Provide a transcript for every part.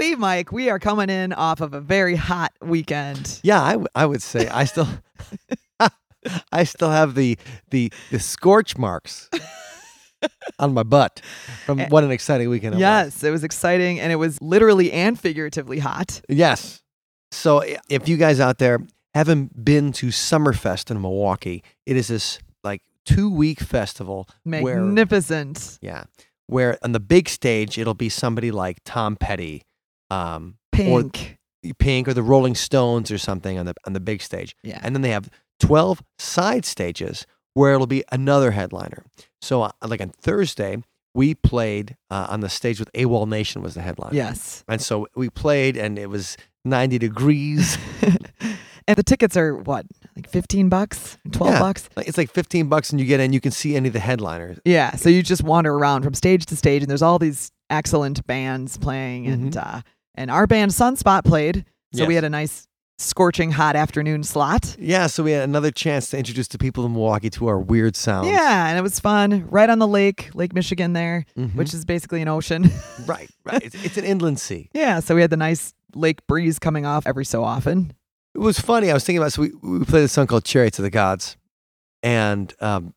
Woo, Mike, we are coming in off of a very hot weekend. Yeah, I, w- I would say I still I still have the the the scorch marks on my butt from eh, what an exciting weekend it was. Yes, it was exciting and it was literally and figuratively hot. Yes. So if you guys out there haven't been to Summerfest in Milwaukee, it is this like two week festival where Magnificent. yeah, where on the big stage it'll be somebody like Tom Petty, um, or Pink. Pink or the Rolling Stones or something on the on the big stage. yeah. And then they have 12 side stages where it'll be another headliner. So, uh, like on Thursday, we played uh, on the stage with AWOL Nation was the headliner. yes. And so we played, and it was 90 degrees. and the tickets are what? Like 15 bucks? 12 Yeah. bucks? It's like 15 bucks, and you get in, you can see any of the headliners. Yeah, so you just wander around from stage to stage and there's all these excellent bands playing and uh and our band Sunspot played. So we Mm-hmm. Had a nice scorching hot afternoon slot. Yeah, so we had another chance to introduce the people of Milwaukee to our weird sounds. Yeah, and it was fun. Right on the lake, Lake Michigan there, Mhm. which is basically an ocean. right, right. It's, it's an inland sea. yeah, so we had the nice lake breeze coming off every so often. It was funny. I was thinking about so we we played a song called "Chariots of the Gods," and um,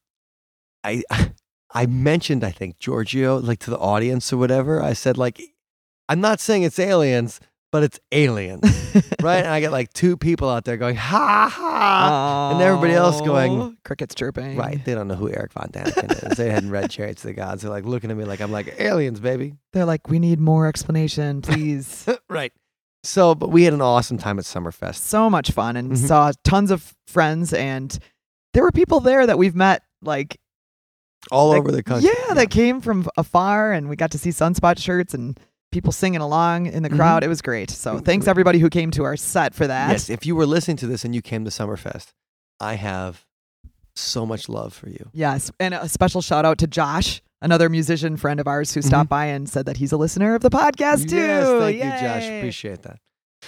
I I mentioned I think Giorgio like to the audience or whatever. I said like, I'm not saying it's aliens, but it's aliens, right? And I get like two people out there going ha ha, and everybody else going- Oh, crickets chirping. right? They don't know who Eric Von Daniken is. They hadn't read "Chariots of the Gods." They're like looking at me like I'm like aliens, baby. They're like, we need more explanation, please. right. So, but we had an awesome time at Summerfest. so much fun and Mhm. saw tons of friends and there were people there that we've met like All that- over the country. Yeah, that came from afar and we got to see sunspot shirts and people singing along in the Mhm. crowd. It was great. So thanks everybody who came to our set for that. Yes, if you were listening to this and you came to Summerfest, I have so much love for you. Yes. And a special shout out to Josh, another musician friend of ours who stopped by and said that he's a listener of the podcast too. Mm-hmm. Yes, thank you, Josh. Appreciate that.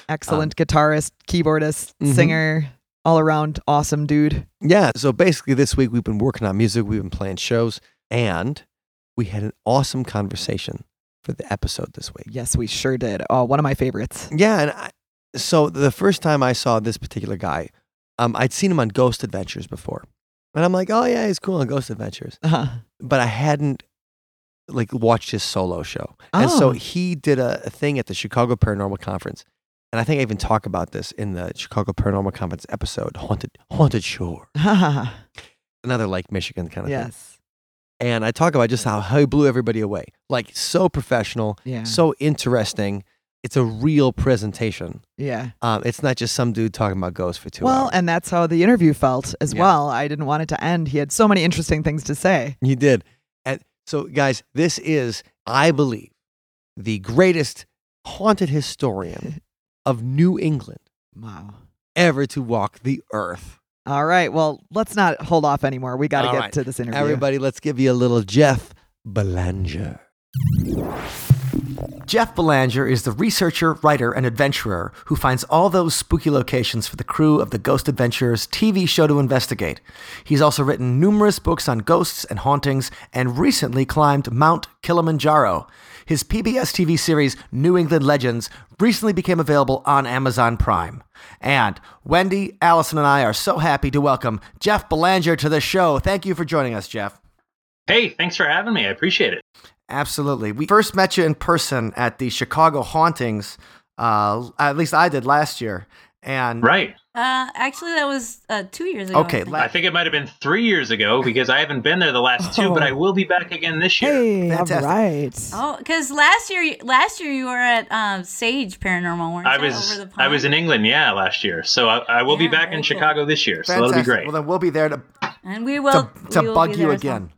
Excellent guitarist, keyboardist, Mhm. singer, all around awesome dude. Yeah, so basically this week we've been working on music, we've been playing shows, and we had an awesome conversation for the episode this week. Yes, we sure did. Oh, one of my favorites. Yeah, and I, so the first time I saw this particular guy, um, I'd seen him on Ghost Adventures before. And I'm like, oh yeah, he's cool on Ghost Adventures. Uh-huh. But I hadn't like watched his solo show. And so Oh. he did a, a thing at the Chicago Paranormal Conference. And I think I even talk about this in the Chicago Paranormal Conference episode, Haunted Haunted Shore. Another like Michigan kind of thing. And I talk about just how, how he blew everybody away. Like so professional, Yeah. so interesting. It's a real presentation. yeah. Um, it's not just some dude talking about ghosts for two Well, hours. Well, and that's how the interview felt as Yeah. well. I didn't want it to end. He had so many interesting things to say. He did. And so, guys, this is, I believe, the greatest haunted historian of New England Wow. ever to walk the earth. All right. Well, let's not hold off anymore. We got to get right. to this interview. Everybody, let's give you a little Jeff Belanger. Jeff Belanger is the researcher, writer, and adventurer who finds all those spooky locations for the crew of the Ghost Adventures TV show to investigate. He's also written numerous books on ghosts and hauntings and recently climbed Mount Kilimanjaro. His PBS TV series, New England Legends, recently became available on Amazon Prime. And Wendy, Allison, and I are so happy to welcome Jeff Belanger to the show. Thank you for joining us, Jeff. Hey, thanks for having me. I appreciate it. Absolutely. We first met you in person at the Chicago Hauntings. Uh, at least I did last year. And Right. Uh, actually, that was uh, two years ago. I Okay, think. I think it might have been three years ago because I haven't been there the last two, but I will be back again this year. Hey, Fantastic. all right. Oh, because last year, last year you were at um, Sage Paranormal, weren't I was over the I was in? England, yeah, last year. So I, I will be back in cool. Chicago this year. So that'll be fantastic. great. Well, then we'll be there to, and we will to, to we will bug you there as well. again.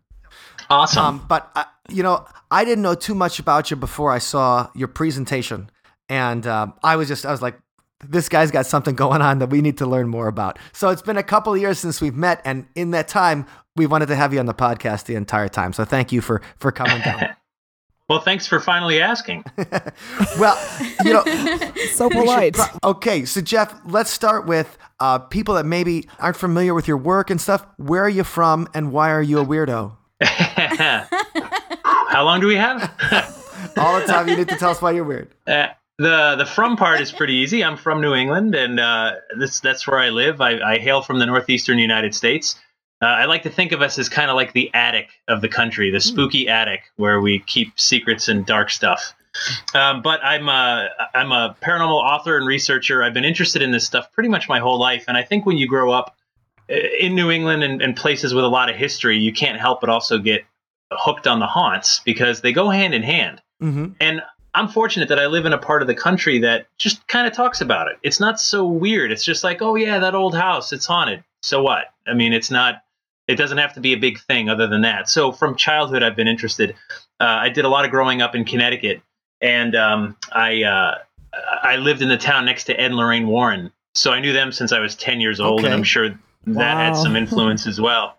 awesome. Um, but uh, you know, I didn't know too much about you before I saw your presentation, and um, I was just I was like, this guy's got something going on that we need to learn more about. So it's been a couple of years since we've met, and in that time, we wanted to have you on the podcast the entire time. So thank you for for coming down. Well, thanks for finally asking. well, you know, So polite. pro- okay, so Jeff, let's start with uh, people that maybe aren't familiar with your work and stuff. Where are you from, and why are you a weirdo? How long do we have? All the time, you need to tell us why you're weird. Uh, the the from part is pretty easy. I'm from New England, and uh, this that's where I live. I, I hail from the northeastern United States. Uh, I like to think of us as kind of like the attic of the country, the spooky attic where we keep secrets and dark stuff. Um, but I'm a I'm a paranormal author and researcher. I've been interested in this stuff pretty much my whole life, and I think when you grow up uh, in New England and, and places with a lot of history, you can't help but also get hooked on the haunts because they go hand in hand. Mm-hmm. And I'm fortunate that I live in a part of the country that just kind of talks about it. It's not so weird. It's just like, oh yeah, that old house, it's haunted. So what? I mean, it's not. It doesn't have to be a big thing other than that. So from childhood, I've been interested. Uh, I did a lot of growing up in Connecticut, and um, I uh, I lived in the town next to Ed and Lorraine Warren. So I knew them since I was 10 years old, Okay. and I'm sure that had some influence as well.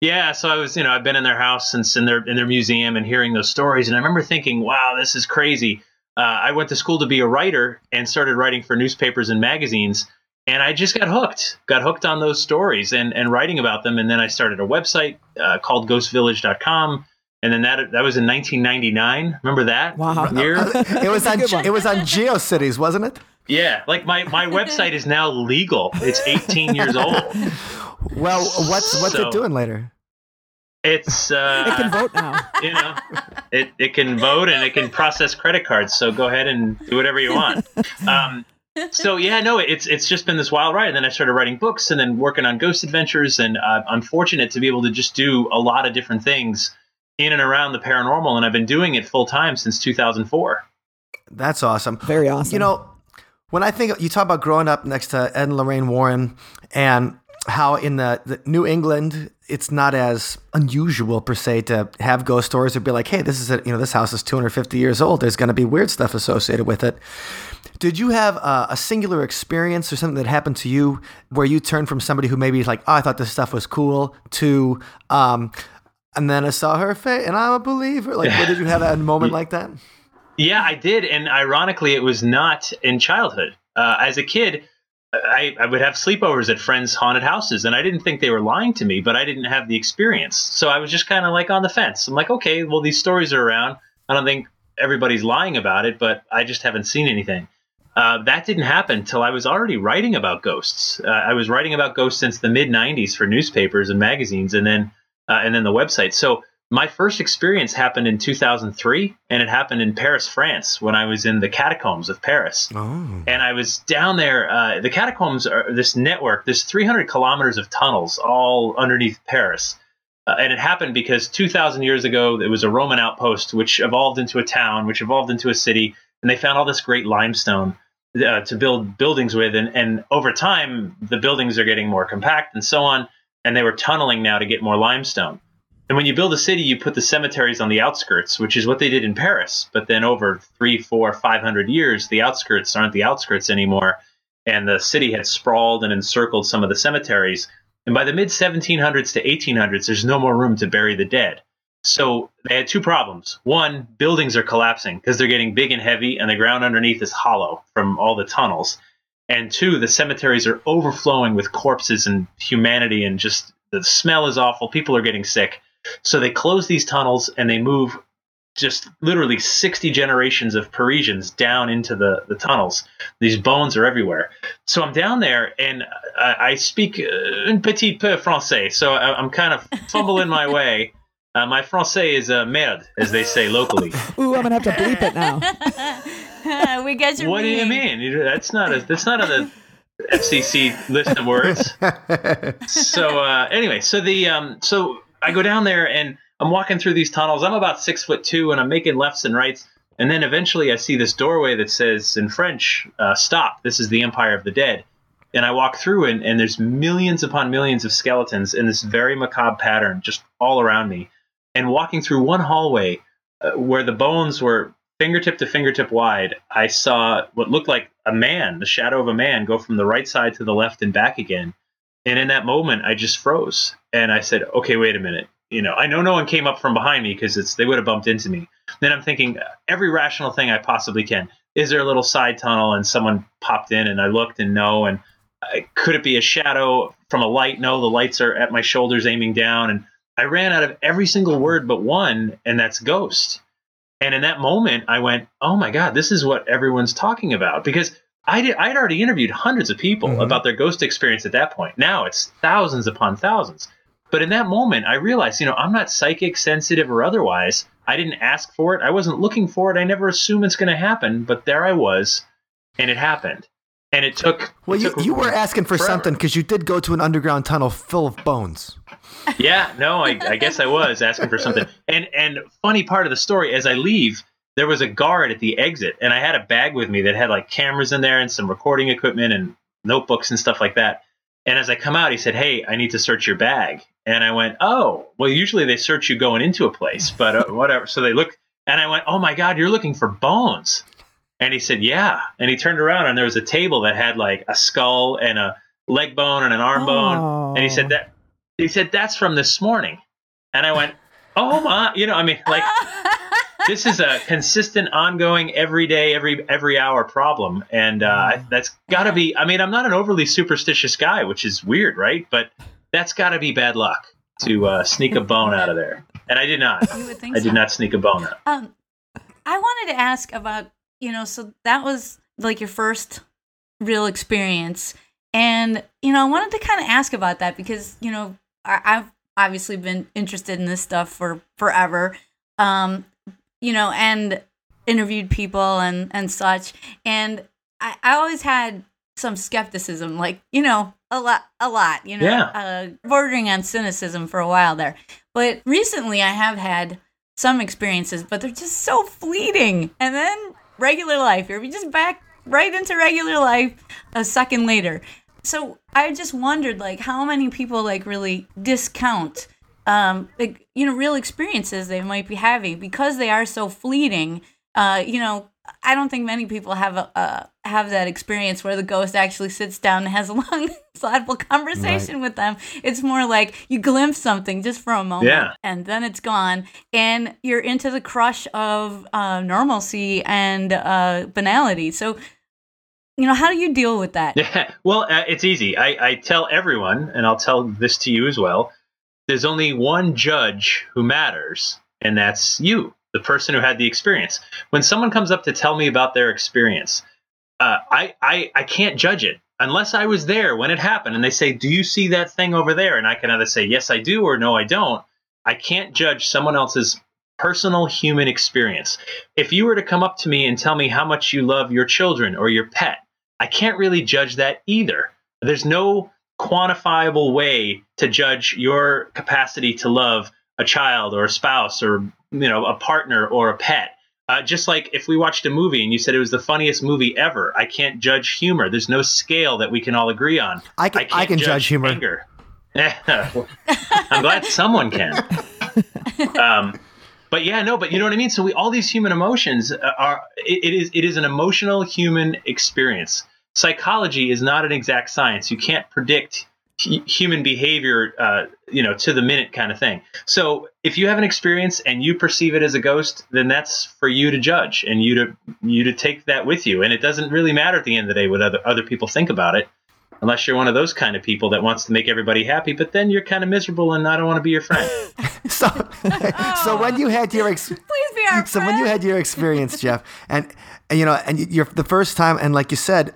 Yeah, so I was, you know, I've been in their house since in their in their museum and hearing those stories, and I remember thinking, "Wow, this is crazy." Uh, I went to school to be a writer and started writing for newspapers and magazines, and I just got hooked, got hooked on those stories and and writing about them, and then I started a website uh, called GhostVillage.com, and then that that was in 1999. Remember that Wow. year? It was on good one. it was on GeoCities, wasn't it? Yeah, like my my website is now legal. It's 18 years old. Well, what's what's So- it doing later? It's uh, it can vote now. you know, it, it can vote and it can process credit cards. So go ahead and do whatever you want. Um, so yeah, no, it's it's just been this wild ride. And then I started writing books and then working on ghost adventures. And uh, I'm fortunate to be able to just do a lot of different things in and around the paranormal. And I've been doing it full time since 2004. That's awesome. Very awesome. You know, when I think you talk about growing up next to Ed and Lorraine Warren and how in the, the New England it's not as unusual per se to have ghost stories or be like, hey, this is a, you know this house is 250 years old. There's going to be weird stuff associated with it. Did you have a, a singular experience or something that happened to you where you turned from somebody who maybe like, oh, I thought this stuff was cool to, um, and then I saw her face and I'm a believer. Like, did you have a moment like that? Yeah, I did, and ironically, it was not in childhood. Uh, as a kid, I, I would have sleepovers at friends' haunted houses, and I didn't think they were lying to me, but I didn't have the experience, so I was just kind of like on the fence. I'm like, okay, well, these stories are around. I don't think everybody's lying about it, but I just haven't seen anything. Uh, that didn't happen till I was already writing about ghosts. Uh, I was writing about ghosts since the mid '90s for newspapers and magazines, and then uh, and then the website. So my first experience happened in 2003, and it happened in Paris, France, when I was in the catacombs of Paris. Oh. And I was down there. Uh, the catacombs are this network, this 300 kilometers of tunnels all underneath Paris. Uh, and it happened because 2,000 years ago, it was a Roman outpost, which evolved into a town, which evolved into a city, and they found all this great limestone uh, to build buildings with. And, and over time, the buildings are getting more compact and so on. And they were tunneling now to get more limestone. And when you build a city, you put the cemeteries on the outskirts, which is what they did in Paris. But then over three, four, five hundred years, the outskirts aren't the outskirts anymore. And the city had sprawled and encircled some of the cemeteries. And by the mid 1700s to 1800s, there's no more room to bury the dead. So they had two problems. One, buildings are collapsing because they're getting big and heavy, and the ground underneath is hollow from all the tunnels. And two, the cemeteries are overflowing with corpses and humanity, and just the smell is awful. People are getting sick. So they close these tunnels and they move just literally 60 generations of Parisians down into the, the tunnels. These bones are everywhere. So I'm down there and I, I speak uh, un petit peu français. So I, I'm kind of fumbling my way. Uh, my français is uh, merde, as they say locally. Ooh, I'm gonna have to bleep it now. we guys are what do you mean. mean? That's not a that's not on the FCC list of words. so uh, anyway, so the um, so I go down there and I'm walking through these tunnels. I'm about six foot two, and I'm making lefts and rights. And then eventually, I see this doorway that says in French, uh, "Stop! This is the Empire of the Dead." And I walk through, and, and there's millions upon millions of skeletons in this very macabre pattern, just all around me. And walking through one hallway uh, where the bones were fingertip to fingertip wide, I saw what looked like a man, the shadow of a man, go from the right side to the left and back again. And in that moment, I just froze, and I said, "Okay, wait a minute. You know, I know no one came up from behind me because it's they would have bumped into me. Then I'm thinking every rational thing I possibly can. Is there a little side tunnel and someone popped in and I looked and no and I, could it be a shadow from a light? No, the lights are at my shoulders aiming down and I ran out of every single word but one and that's ghost. And in that moment I went, "Oh my god, this is what everyone's talking about." Because I did I'd already interviewed hundreds of people Mhm. about their ghost experience at that point. Now it's thousands upon thousands. But in that moment, I realized, you know, I'm not psychic, sensitive, or otherwise. I didn't ask for it. I wasn't looking for it. I never assume it's going to happen. But there I was, and it happened. And it took. Well, it you, took you were asking for forever. something because you did go to an underground tunnel full of bones. Yeah, no, I, I guess I was asking for something. And and funny part of the story, as I leave, there was a guard at the exit, and I had a bag with me that had like cameras in there and some recording equipment and notebooks and stuff like that. And as I come out, he said, "Hey, I need to search your bag." And I went, "Oh, well, usually they search you going into a place, but uh, whatever." So they look, and I went, "Oh my God, you're looking for bones." And he said, "Yeah." And he turned around, and there was a table that had like a skull and a leg bone and an arm bone. And he said that he said that's from this morning. And I went, "Oh my, you know, I mean like this is a consistent ongoing every day every every hour problem. And uh, that's got to be i mean i'm not an overly superstitious guy which is weird right? But that's got to be bad luck to uh, sneak a bone out of there. And i did not. You would think i so. did not sneak a bone out. Um, I wanted to ask about you know, so that was like your first real experience, and you know, I wanted to kind of ask about that because you know, I, I've obviously been interested in this stuff for forever, um, you know, and interviewed people and and such, and I, I always had some skepticism, like you know, a lot, a lot, you know, Yeah. uh, bordering on cynicism for a while there, but recently I have had some experiences, but they're just so fleeting. And then regular life, you're just back right into regular life a second later. So I just wondered, like, how many people like really discount, um, you know, real experiences they might be having because they are so fleeting. Uh, you know, I don't think many people have a uh, have that experience where the ghost actually sits down and has a long, thoughtful conversation with them. It's more like you glimpse something just for a moment, Yeah. and then it's gone, and you're into the crush of uh, normalcy and uh, banality. So, you know, how do you deal with that? Yeah, well, uh, it's easy. I, I tell everyone, and I'll tell this to you as well. There's only one judge who matters, and that's you, the person who had the experience. When someone comes up to tell me about their experience, uh, I, I I can't judge it unless I was there when it happened, and they say, "Do you see that thing over there?" And I can either say, "Yes, I do," or "No, I don't." I can't judge someone else's personal human experience. If you were to come up to me and tell me how much you love your children or your pet, I can't really judge that either. There's no quantifiable way to judge your capacity to love a child or a spouse or you know a partner or a pet. Uh, just like if we watched a movie and you said it was the funniest movie ever, I can't judge humor. There's no scale that we can all agree on. I can- can't I can judge humor. Anger. I'm glad someone can. Um, but yeah, no, but you know what I mean. So we all these human emotions uh, are it, it is it is an emotional human experience. Psychology is not an exact science. You can't predict human behavior, uh, you know, to the minute kind of thing. So if you have an experience and you perceive it as a ghost, then that's for you to judge and you to you to take that with you. And it doesn't really matter at the end of the day what other other people think about it. Unless you're one of those kind of people that wants to make everybody happy, but then you're kind of miserable and I don't want to be your friend. So, so when you had your ex- Please be our so friend. when you had your experience, Jeff, and, and you know, and you're the first time, and like you said,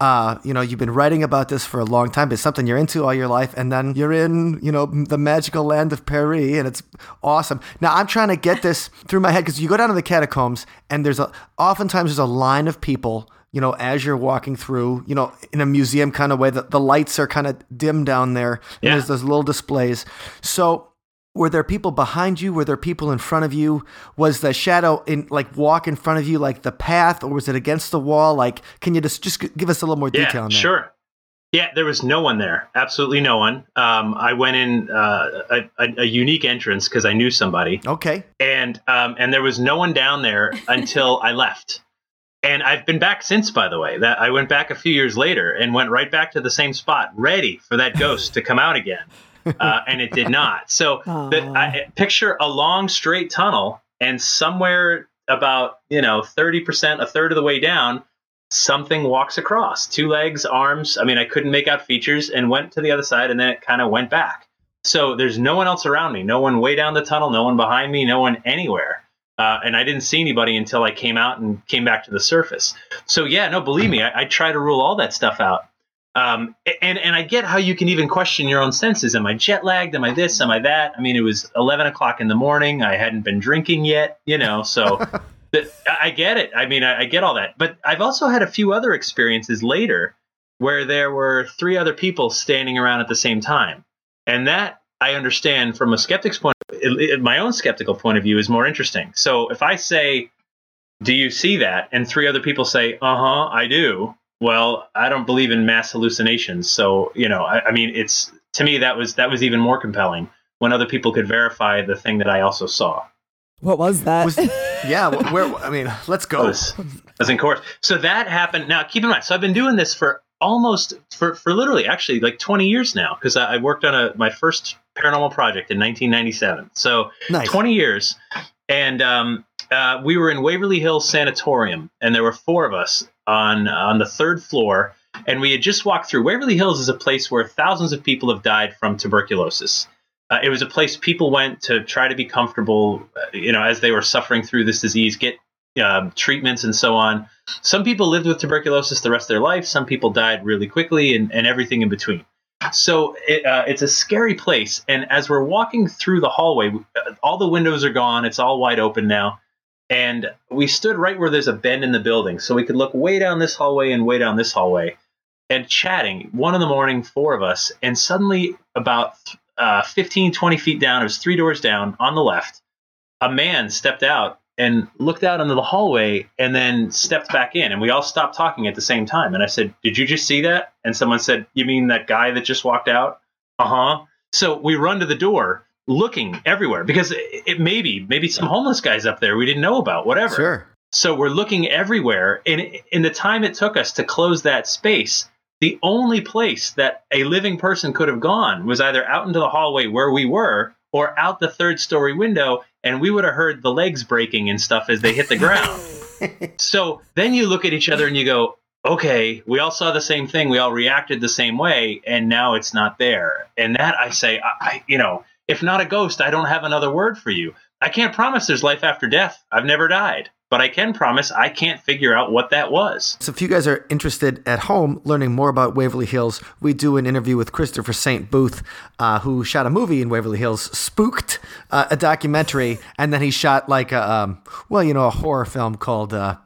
uh, you know, you've been writing about this for a long time. It's something you're into all your life, and then you're in, you know, the magical land of Paris, and it's awesome. Now I'm trying to get this through my head because you go down to the catacombs, and there's a oftentimes there's a line of people. You know, as you're walking through, you know, in a museum kind of way, the, the lights are kind of dim down there. and Yeah. There's those little displays. So were there people behind you? Were there people in front of you? Was the shadow in like walk in front of you like the path, or was it against the wall? Like, can you just just give us a little more detail yeah, on that? Sure. Yeah, there was no one there. Absolutely no one. Um, I went in uh, a, a, a unique entrance because I knew somebody, Okay. and um, and there was no one down there until I left. And I've been back since, by the way. That I went back a few years later and went right back to the same spot, ready for that ghost to come out again, uh, and it did not. So the, I, picture a long straight tunnel, and somewhere about you know thirty percent, a third of the way down, something walks across, two legs, arms. I mean, I couldn't make out features, and went to the other side, and then it kind of went back. So there's no one else around me, no one way down the tunnel, no one behind me, no one anywhere. Uh, and I didn't see anybody until I came out and came back to the surface. So yeah, no, believe me, I, I try to rule all that stuff out. Um, and and I get how you can even question your own senses. Am I jet lagged? Am I this? Am I that? I mean, it was eleven o'clock in the morning. I hadn't been drinking yet, you know. So the, I get it. I mean, I, I get all that. But I've also had a few other experiences later where there were three other people standing around at the same time, and that I understand from a skeptic's point, it, it, my own skeptical point of view is more interesting. So if I say, "Do you see that?" and three other people say, "Uh huh, I do," well, I don't believe in mass hallucinations. So you know, I, I mean, it's to me that was that was even more compelling when other people could verify the thing that I also saw. What was that? Was, yeah, where I mean, let's go. I was, in course. So that happened. Now, keep in mind. So I've been doing this for almost for, for literally actually like 20 years now because I, I, worked on a my first paranormal project in 1997 so nice. 20 years and um, uh, we were in waverly hills sanatorium and there were four of us on on the third floor and we had just walked through waverly hills is a place where thousands of people have died from tuberculosis uh, it was a place people went to try to be comfortable uh, you know as they were suffering through this disease get uh, treatments and so on. Some people lived with tuberculosis the rest of their life. Some people died really quickly, and, and everything in between. So it, uh, it's a scary place. And as we're walking through the hallway, uh, all the windows are gone. It's all wide open now. And we stood right where there's a bend in the building, so we could look way down this hallway and way down this hallway, and chatting. One in the morning, four of us, and suddenly about uh, 15, 20 feet down, it was three doors down on the left, a man stepped out and looked out into the hallway and then stepped back in and we all stopped talking at the same time. And i said did you just see that? And someone said you mean that guy that just walked out? Uh-huh. So we run to the door looking everywhere because it, it maybe maybe some homeless guys up there we didn't know about whatever. Sure. So we're looking everywhere and in the time it took us to close that space the only place that a living person could have gone was either out into the hallway where we were or out the third story window and we would have heard the legs breaking and stuff as they hit the ground. so then you look at each other and you go, okay, we all saw the same thing. We all reacted the same way, and now it's not there. And that I say, I, I, you know, if not a ghost, I don't have another word for you. I can't promise there's life after death. I've never died but I can promise I can't figure out what that was. So, if you guys are interested at home learning more about Waverly Hills, we do an interview with Christopher St. Booth, uh, who shot a movie in Waverly Hills, Spooked, uh, a documentary, and then he shot like a, um, well, you know, a horror film called. Uh,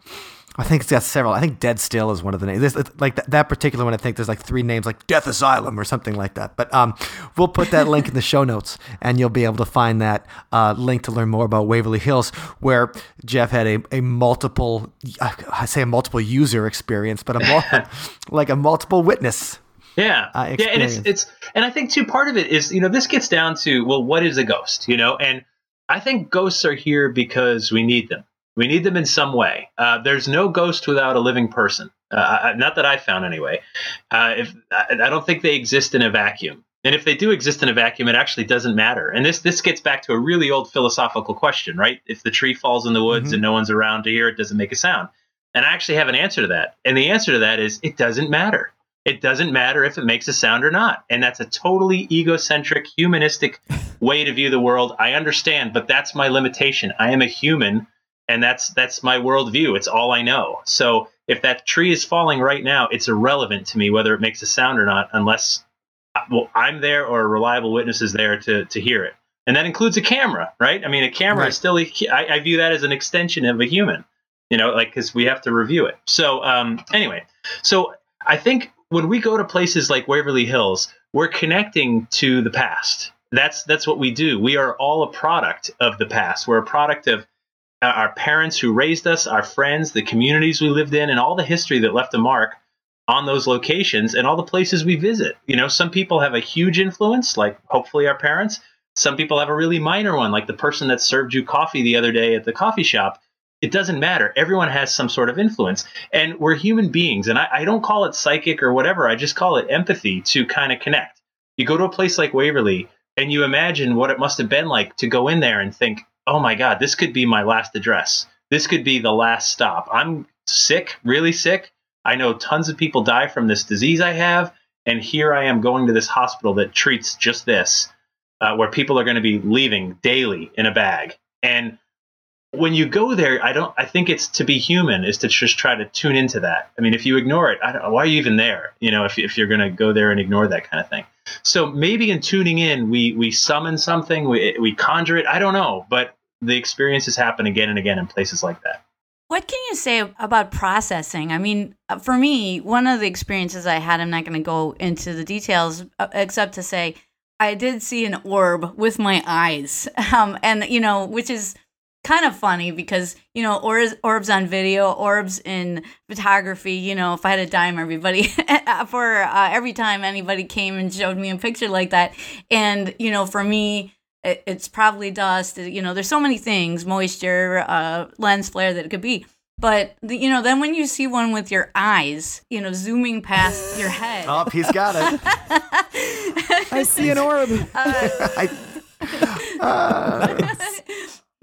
I think it's got several. I think Dead Still is one of the names. There's, like that, that particular one, I think there's like three names, like Death Asylum or something like that. But um, we'll put that link in the show notes, and you'll be able to find that uh, link to learn more about Waverly Hills, where Jeff had a, a multiple, I say a multiple user experience, but a mul- like a multiple witness. Yeah, uh, yeah, and it's it's and I think too part of it is you know this gets down to well what is a ghost you know and I think ghosts are here because we need them we need them in some way. Uh, there's no ghost without a living person. Uh, not that I found anyway. Uh, if I don't think they exist in a vacuum, and if they do exist in a vacuum, it actually doesn't matter. And this this gets back to a really old philosophical question, right? If the tree falls in the woods mm-hmm. and no one's around to hear it, doesn't make a sound. And I actually have an answer to that. And the answer to that is it doesn't matter. It doesn't matter if it makes a sound or not. And that's a totally egocentric, humanistic way to view the world. I understand, but that's my limitation. I am a human and that's that's my worldview. It's all I know. So if that tree is falling right now, it's irrelevant to me whether it makes a sound or not, unless well I'm there or a reliable witness is there to to hear it. And that includes a camera, right? I mean, a camera right. is still a, I, I view that as an extension of a human, you know, like because we have to review it. So um, anyway, so I think when we go to places like Waverly Hills, we're connecting to the past. That's that's what we do. We are all a product of the past. We're a product of uh, Uh, our parents who raised us, our friends, the communities we lived in, and all the history that left a mark on those locations and all the places we visit. You know, some people have a huge influence, like hopefully our parents. Some people have a really minor one, like the person that served you coffee the other day at the coffee shop. it doesn't matter. Everyone has some sort of influence, and we're human beings. And I, I don't call it psychic or whatever. I just call it empathy to kind of connect. You go to a place like Waverly, and you imagine what it must have been like to go in there and think, "Oh my God, this could be my last address. This could be the last stop. I'm sick, really sick. I know tons of people die from this disease I have, and here I am going to this hospital that treats just this, uh, where people are going to be leaving daily in a bag. And when you go there, I don't. I think it's to be human is to just try to tune into that. I mean, if you ignore it. Why are you even there? You know, if if you're going to go there and ignore that kind of thing. So maybe in tuning in, we we summon something, we we conjure it. I don't know, but the experiences happen again and again in places like that. What can you say about processing? I mean, uh, for me, one of the experiences I had, I'm not going to go into the details uh, except to say I did see an orb with my eyes. Um, and, you know, which is kind of funny because you know orbs, orbs on video orbs in photography you know if i had a dime everybody for uh, every time anybody came and showed me a picture like that. And you know for me it, it's probably dust you know there's so many things moisture uh, lens flare that it could be. But you know then when you see one with your eyes you know zooming past your head. Oh he's got it. I see an orb. Uh, I, uh,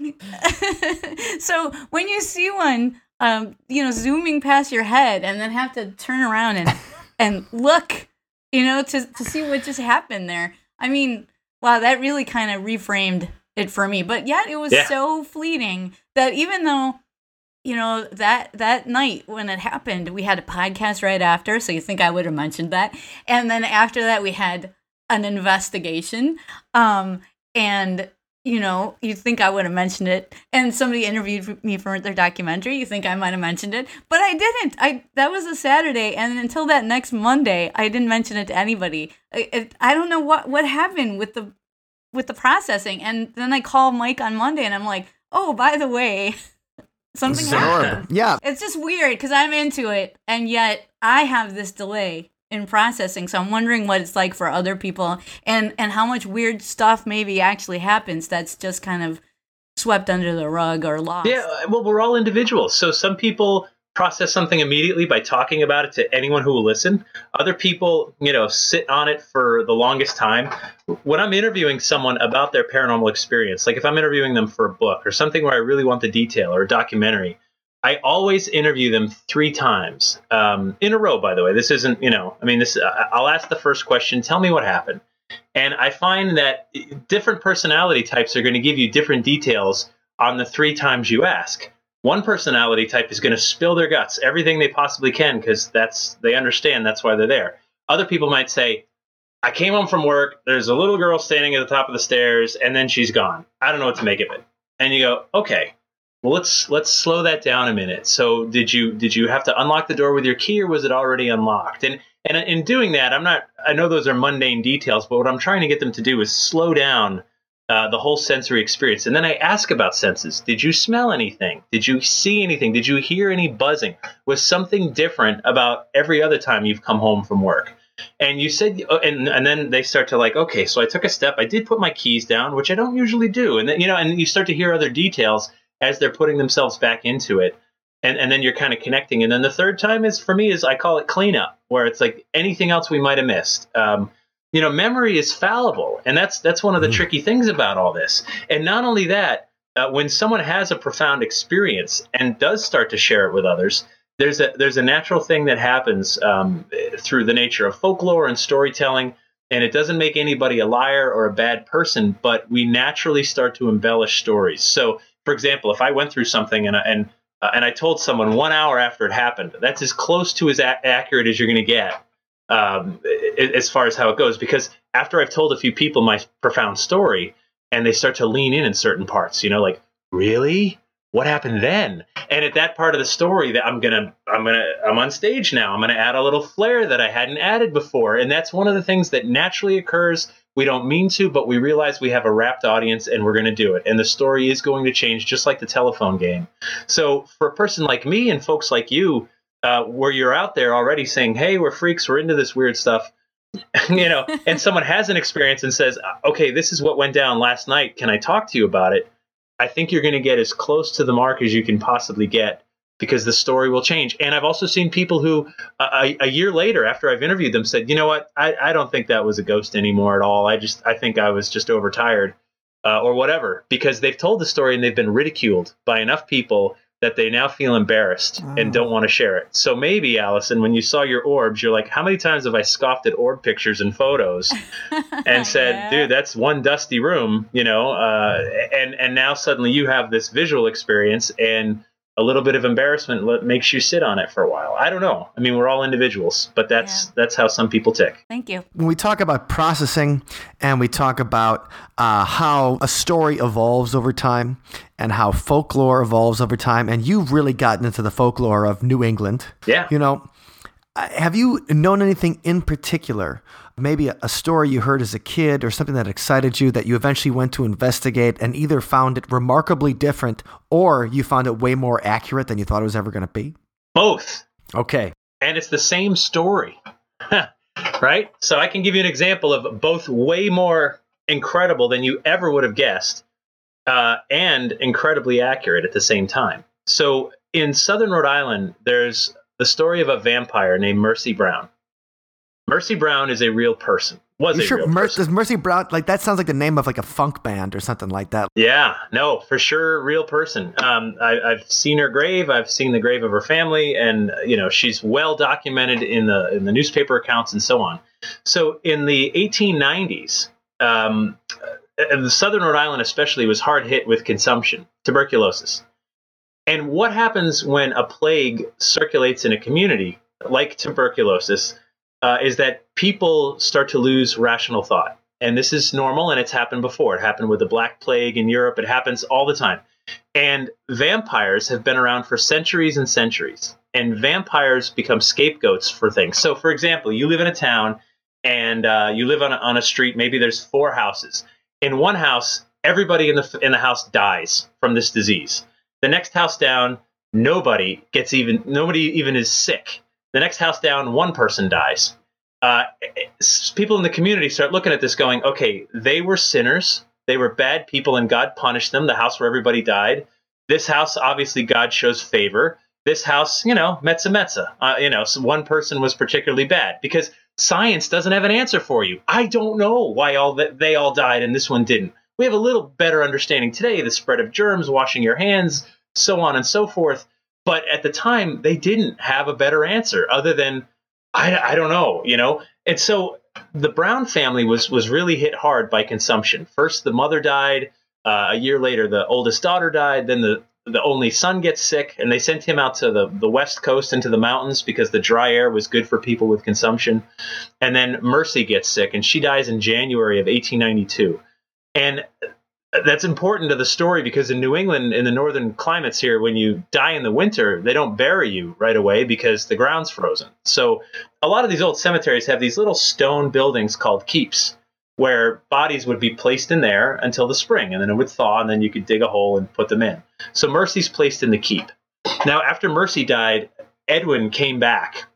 so when you see one, um, you know, zooming past your head and then have to turn around and and look, you know, to to see what just happened there. I mean, wow, that really kind of reframed it for me. But yet it was yeah. so fleeting that even though you know that that night when it happened we had a podcast right after so you think i would have mentioned that and then after that we had an investigation um and you know, you think I would have mentioned it, and somebody interviewed me for their documentary. You think I might have mentioned it, but I didn't. I that was a Saturday, and until that next Monday, I didn't mention it to anybody. I, it, I don't know what what happened with the with the processing, and then I call Mike on Monday, and I'm like, oh, by the way, something happened. Yeah, it's just weird because I'm into it, and yet I have this delay in processing. So I'm wondering what it's like for other people and and how much weird stuff maybe actually happens that's just kind of swept under the rug or lost. Yeah, uh, well, we're all individuals. So some people process something immediately by talking about it to anyone who will listen. Other people, you know, sit on it for the longest time. When I'm interviewing someone about their paranormal experience, like if I'm interviewing them for a book or something where I really want the detail or a documentary, I always interview them three times um, in a row. By the way, this isn't you know. I mean, this. I'll ask the first question. Tell me what happened, and I find that different personality types are going to give you different details on the three times you ask. One personality type is going to spill their guts, everything they possibly can, because that's they understand that's why they're there. Other people might say, "I came home from work. There's a little girl standing at the top of the stairs, and then she's gone. I don't know what to make of it." And you go, "Okay." Well, let's let's slow that down a minute. So, did you did you have to unlock the door with your key, or was it already unlocked? And and in doing that, I'm not. I know those are mundane details, but what I'm trying to get them to do is slow down uh, the whole sensory experience. And then I ask about senses. Did you smell anything? Did you see anything? Did you hear any buzzing? Was something different about every other time you've come home from work? And you said, uh, and and then they start to like, okay, so I took a step. I did put my keys down, which I don't usually do. And then you know, and you start to hear other details as they're putting themselves back into it. And, and then you're kind of connecting. And then the third time is for me is I call it cleanup, where it's like anything else we might have missed. Um, you know, memory is fallible, and that's that's one of the mm. tricky things about all this. And not only that, uh, when someone has a profound experience and does start to share it with others, there's a there's a natural thing that happens um, through the nature of folklore and storytelling, and it doesn't make anybody a liar or a bad person, but we naturally start to embellish stories. So for example, if I went through something and and uh, and I told someone one hour after it happened, that's as close to as a- accurate as you're going to get um, as far as how it goes. Because after I've told a few people my profound story, and they start to lean in in certain parts, you know, like really, what happened then? And at that part of the story, that I'm gonna, I'm gonna, I'm on stage now. I'm gonna add a little flair that I hadn't added before, and that's one of the things that naturally occurs we don't mean to, but we realize we have a rapt audience and we're going to do it. And the story is going to change just like the telephone game. So for a person like me and folks like you, uh, where you're out there already saying, hey, we're freaks, we're into this weird stuff, you know, and someone has an experience and says, okay, this is what went down last night. Can I talk to you about it? I think you're going to get as close to the mark as you can possibly get because the story will change. And I've also seen people who, a, a, year later, after I've interviewed them, said, "You know what? I, I don't think that was a ghost anymore at all. I just I think I was just overtired, uh, or whatever." Because they've told the story and they've been ridiculed by enough people that they now feel embarrassed oh. and don't want to share it. So maybe, Allison, when you saw your orbs, you're like, how many times have I scoffed at orb pictures and photos and said, yeah. dude, that's one dusty room, you know? Uh, and, and now suddenly you have this visual experience and a little bit of embarrassment makes you sit on it for a while. I don't know. I mean, we're all individuals, but that's yeah. that's how some people tick. Thank you. When we talk about processing and we talk about uh, how a story evolves over time and how folklore evolves over time, and you've really gotten into the folklore of New England. Yeah. You know, uh, have you known anything in particular maybe a, story you heard as a kid or something that excited you that you eventually went to investigate and either found it remarkably different or you found it way more accurate than you thought it was ever going to be? Both. Okay. And it's the same story. right? So I can give you an example of both way more incredible than you ever would have guessed uh, and incredibly accurate at the same time. So in southern Rhode Island, there's the story of a vampire named Mercy Brown. Mercy Brown is a real person. Was you a sure real Mer- person. Does Mercy Brown like that? Sounds like the name of like a funk band or something like that. Yeah, no, for sure, real person. Um, I, have seen her grave. I've seen the grave of her family, and you know she's well documented in the in the newspaper accounts and so on. So in the 1890s, um, uh, the southern Rhode Island especially was hard hit with consumption, tuberculosis. And what happens when a plague circulates in a community like tuberculosis? Uh, is that people start to lose rational thought. And this is normal and it's happened before. It happened with the Black Plague in Europe. It happens all the time. And vampires have been around for centuries and centuries. And vampires become scapegoats for things. So, for example, you live in a town and uh, you live on a, on a street. Maybe there's four houses. In one house, everybody in the in the house dies from this disease. The next house down, nobody gets even nobody even is sick. The next house down, one person dies. Uh, people in the community start looking at this going, okay, they were sinners. They were bad people and God punished them. The house where everybody died. This house, obviously, God shows favor. This house, you know, metza metza. Uh, you know, so one person was particularly bad because science doesn't have an answer for you. I don't know why all they all died and this one didn't. We have a little better understanding today, the spread of germs, washing your hands, so on and so forth. But at the time, they didn't have a better answer other than, I, I don't know, you know? And so the Brown family was, was really hit hard by consumption. First, the mother died. Uh, a year later, the oldest daughter died. Then the, the only son gets sick, and they sent him out to the, the west coast into the mountains because the dry air was good for people with consumption. And then Mercy gets sick, and she dies in January of 1892. And that's important to the story because in New England, in the northern climates here, when you die in the winter, they don't bury you right away because the ground's frozen. So a lot of these old cemeteries have these little stone buildings called keeps where bodies would be placed in there until the spring and then it would thaw and then you could dig a hole and put them in. So Mercy's placed in the keep. Now, after Mercy died, Edwin came back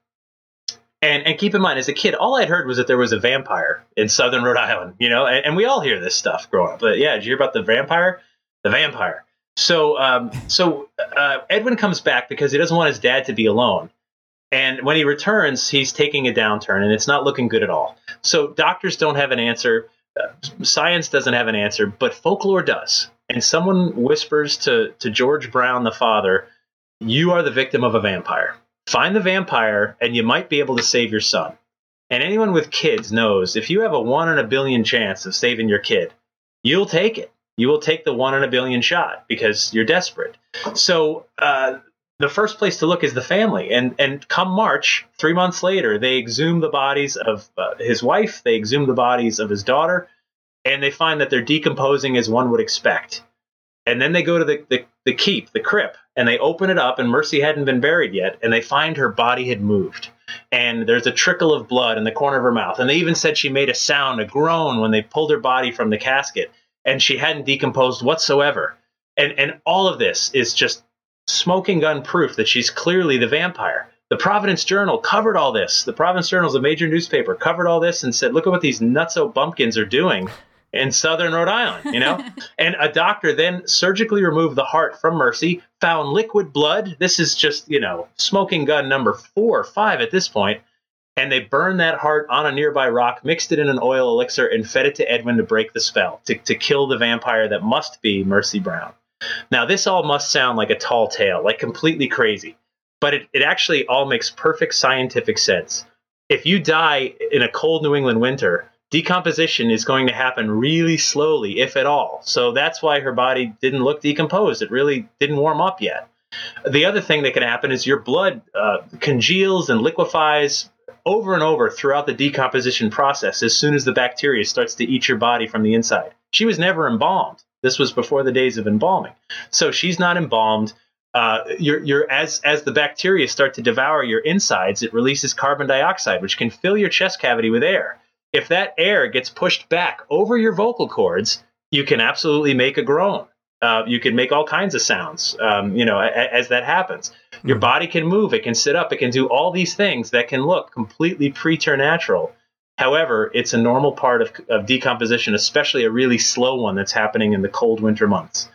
and and keep in mind, as a kid, all I'd heard was that there was a vampire in southern Rhode Island, you know, and, and we all hear this stuff growing up. But yeah, did you hear about the vampire? The vampire. So um, so uh, Edwin comes back because he doesn't want his dad to be alone. And when he returns, he's taking a downturn, and it's not looking good at all. So doctors don't have an answer. Uh, science doesn't have an answer, but folklore does. And someone whispers to to George Brown, the father, "You are the victim of a vampire." Find the vampire, and you might be able to save your son. And anyone with kids knows if you have a one in a billion chance of saving your kid, you'll take it. You will take the one in a billion shot because you're desperate. So uh, the first place to look is the family. And and come March, three months later, they exhume the bodies of uh, his wife. They exhume the bodies of his daughter, and they find that they're decomposing as one would expect. And then they go to the, the, the keep, the crypt, and they open it up, and Mercy hadn't been buried yet, and they find her body had moved. And there's a trickle of blood in the corner of her mouth. And they even said she made a sound, a groan, when they pulled her body from the casket, and she hadn't decomposed whatsoever. And, and all of this is just smoking gun proof that she's clearly the vampire. The Providence Journal covered all this. The Providence Journal is a major newspaper, covered all this and said, look at what these nutso bumpkins are doing in southern Rhode Island, you know? and a doctor then surgically removed the heart from Mercy, found liquid blood. This is just, you know, smoking gun number four or five at this point. And they burned that heart on a nearby rock, mixed it in an oil elixir, and fed it to Edwin to break the spell, to, to kill the vampire that must be Mercy Brown. Now, this all must sound like a tall tale, like completely crazy, but it, it actually all makes perfect scientific sense. If you die in a cold New England winter, decomposition is going to happen really slowly, if at all. So that's why her body didn't look decomposed. It really didn't warm up yet. The other thing that can happen is your blood uh, congeals and liquefies over and over throughout the decomposition process as soon as the bacteria starts to eat your body from the inside. She was never embalmed. This was before the days of embalming. So she's not embalmed. Uh, you're, you're, as as the bacteria start to devour your insides, it releases carbon dioxide, which can fill your chest cavity with air. If that air gets pushed back over your vocal cords, you can absolutely make a groan. Uh, you can make all kinds of sounds, um, you know, a, as that happens. Your body can move, it can sit up, it can do all these things that can look completely preternatural. However, it's a normal part of, of decomposition, especially a really slow one that's happening in the cold winter months.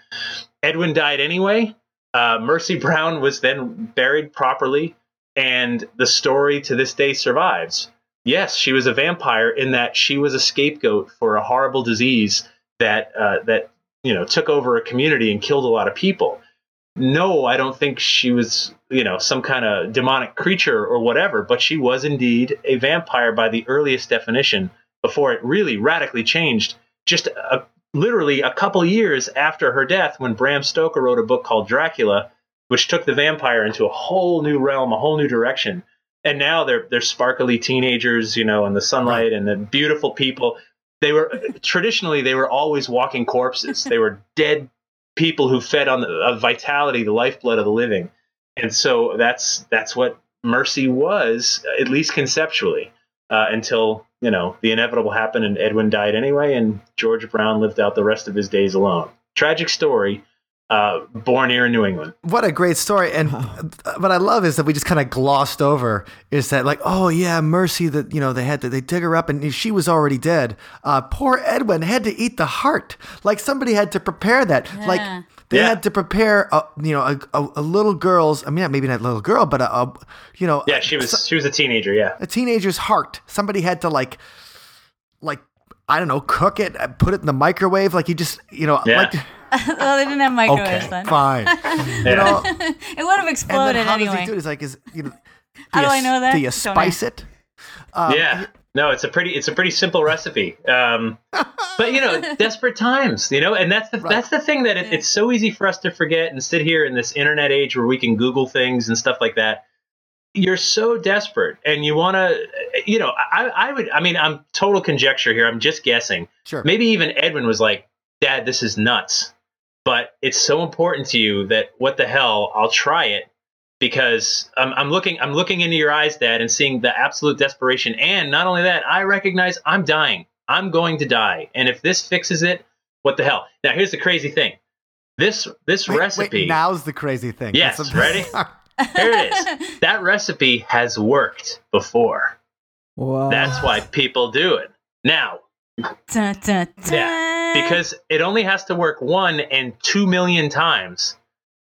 Edwin died anyway. Uh, Mercy Brown was then buried properly, and the story to this day survives. Yes, she was a vampire in that she was a scapegoat for a horrible disease that uh, that you know took over a community and killed a lot of people. No, I don't think she was you know some kind of demonic creature or whatever, but she was indeed a vampire by the earliest definition. Before it really radically changed, just a, literally a couple years after her death, when Bram Stoker wrote a book called Dracula, which took the vampire into a whole new realm, a whole new direction and now they're they're sparkly teenagers, you know, in the sunlight and the beautiful people. They were traditionally they were always walking corpses. they were dead people who fed on the vitality, the lifeblood of the living, and so that's that's what mercy was, at least conceptually, uh, until you know the inevitable happened and Edwin died anyway, and George Brown lived out the rest of his days alone. Tragic story, uh, born here in New England. What a great story! And what I love is that we just kind of glossed over is that like, oh yeah, Mercy. That you know they had to they dig her up and she was already dead. Uh, poor Edwin had to eat the heart. Like somebody had to prepare that. Yeah. Like they Yeah. had to prepare, a, you know, a, a, a little girl's. I mean, maybe not a little girl, but a, a you know, Yeah, she was she was a teenager. Yeah. a teenager's heart. Somebody had to like, like I don't know, cook it, uh, put it in the microwave. Like you just, you know, Yeah. like well, they didn't have microwaves okay, then. fine. Yeah. You know, It would have and exploded then how anyway. does he do it? He's like, is you know, How you do I s- know that? Do you Don't spice it? Uh, yeah. No, it's a pretty it's a pretty simple recipe. Um, but you know, desperate times, you know, and that's the that's the thing that it, it's so easy for us to forget and sit here in this internet age where we can Google things and stuff like that. You're so desperate, and you want to, you know, I, I would, I mean, I'm total conjecture here. I'm just guessing. Sure. Maybe even Edwin was like, "Dad, this is nuts," but it's so important to you that what the hell? I'll try it because I'm, I'm looking I'm looking into your eyes, Dad, and seeing the absolute desperation. And not only that, I recognize I'm dying. I'm going to die. And if this fixes it, what the hell? Now here's the crazy thing. This this Wait, recipe. Wait, now's the crazy thing. Yes, That's ready? here it is. That recipe has worked before. Whoa. That's why people do it. Now, Dun, dun, dun. Yeah, because it only has to work one and two million times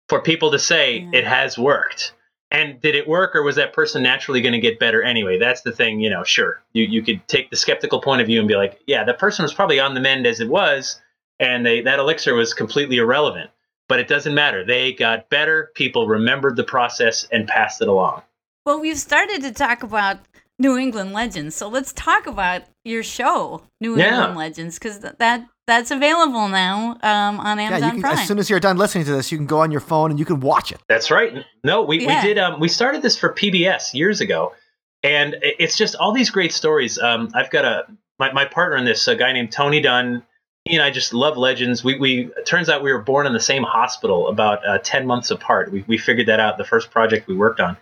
for people to say Yeah. it has worked. And did it work, or was that person naturally going to get better anyway? That's the thing, you know. Sure, you you could take the skeptical point of view and be like, yeah, that person was probably on the mend as it was, and they that elixir was completely irrelevant. But it doesn't matter. They got better. People remembered the process and passed it along. Well, we've started to talk about New England legends, so let's talk about your show, New Yeah. England Legends, because th- that that's available now um, on Yeah, Amazon you can, Prime. as soon as you're done listening to this, you can go on your phone and you can watch it. That's right. No, we, Yeah. we did. Um, we started this for PBS years ago, and it's just all these great stories. Um, I've got a my, my partner in this, a guy named Tony Dunn. He and I just love legends. We we it turns out we were born in the same hospital about uh, ten months apart. We we figured that out the first project we worked on,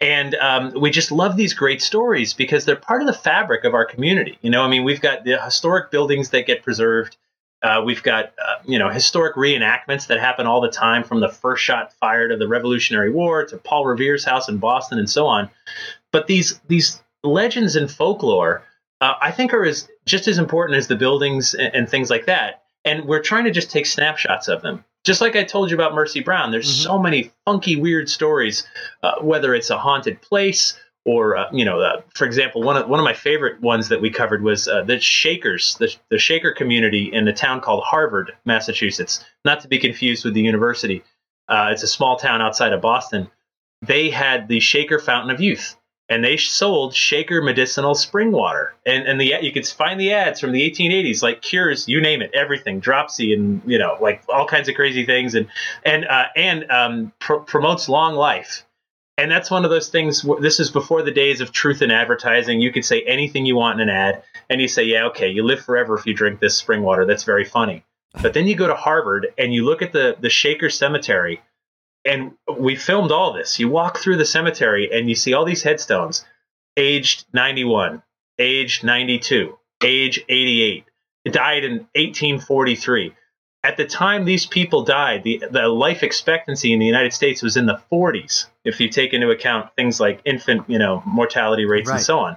and um, we just love these great stories because they're part of the fabric of our community. You know, I mean, we've got the historic buildings that get preserved. Uh, we've got uh, you know historic reenactments that happen all the time, from the first shot fired of the Revolutionary War to Paul Revere's house in Boston and so on. But these these legends and folklore uh, I think are as just as important as the buildings and, and, things like that. And we're trying to just take snapshots of them. Just like I told you about Mercy Brown, there's mm-hmm. so many funky, weird stories. Uh, whether it's a haunted place or uh, you know, uh, for example, one of one of my favorite ones that we covered was uh, the Shakers, the, the Shaker community in a town called Harvard, Massachusetts, not to be confused with the university. Uh, it's a small town outside of Boston. They had the Shaker Fountain of Youth, and they sold Shaker medicinal spring water. And and the you could find the ads from the 1880s, like cures, you name it, everything, dropsy, and you know, like all kinds of crazy things, and and uh, and um, pr- promotes long life and that's one of those things this is before the days of truth in advertising. You could say anything you want in an ad and you say yeah okay you live forever if you drink this spring water. That's very funny. But then you go to harvard and you look at the the shaker cemetery and we filmed all this. You walk through the cemetery and you see all these headstones aged 91 aged 92 age 88 died in 1843 at the time these people died, the, the life expectancy in the United States was in the 40s, if you take into account things like infant, you know, mortality rates right. and so on.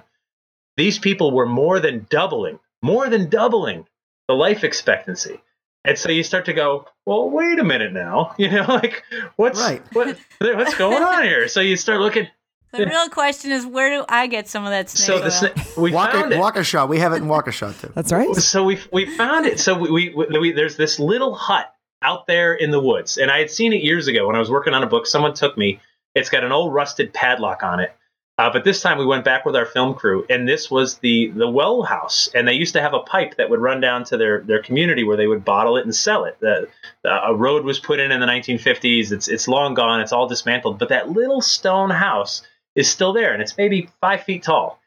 These people were more than doubling, more than doubling the life expectancy. And so you start to go, well, wait a minute now, you know, like what's right. what, what's going on here? So you start looking, the real question is, where do I get some of that snake so the oil? we Walker, found it. Waukesha. We have it in Waukesha too. That's right. So we we found it. So we, we, we there's this little hut out there in the woods, and I had seen it years ago when I was working on a book. Someone took me. It's got an old rusted padlock on it. Uh, but this time we went back with our film crew, and this was the the well house, and they used to have a pipe that would run down to their their community where they would bottle it and sell it. The, the, a road was put in in the 1950s. It's it's long gone. It's all dismantled. But that little stone house is still there, and it's maybe five feet tall,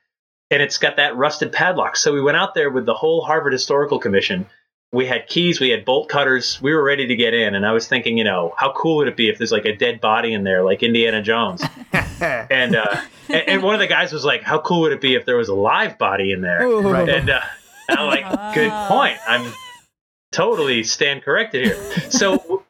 and it's got that rusted padlock. So we went out there with the whole Harvard Historical Commission. We had keys, we had bolt cutters, we were ready to get in, and I was thinking, you know, how cool would it be if there's like a dead body in there, like Indiana Jones? and, uh, and, and one of the guys was like, how cool would it be if there was a live body in there? Right. And, uh, and I'm like, good point. I'm totally stand corrected here. So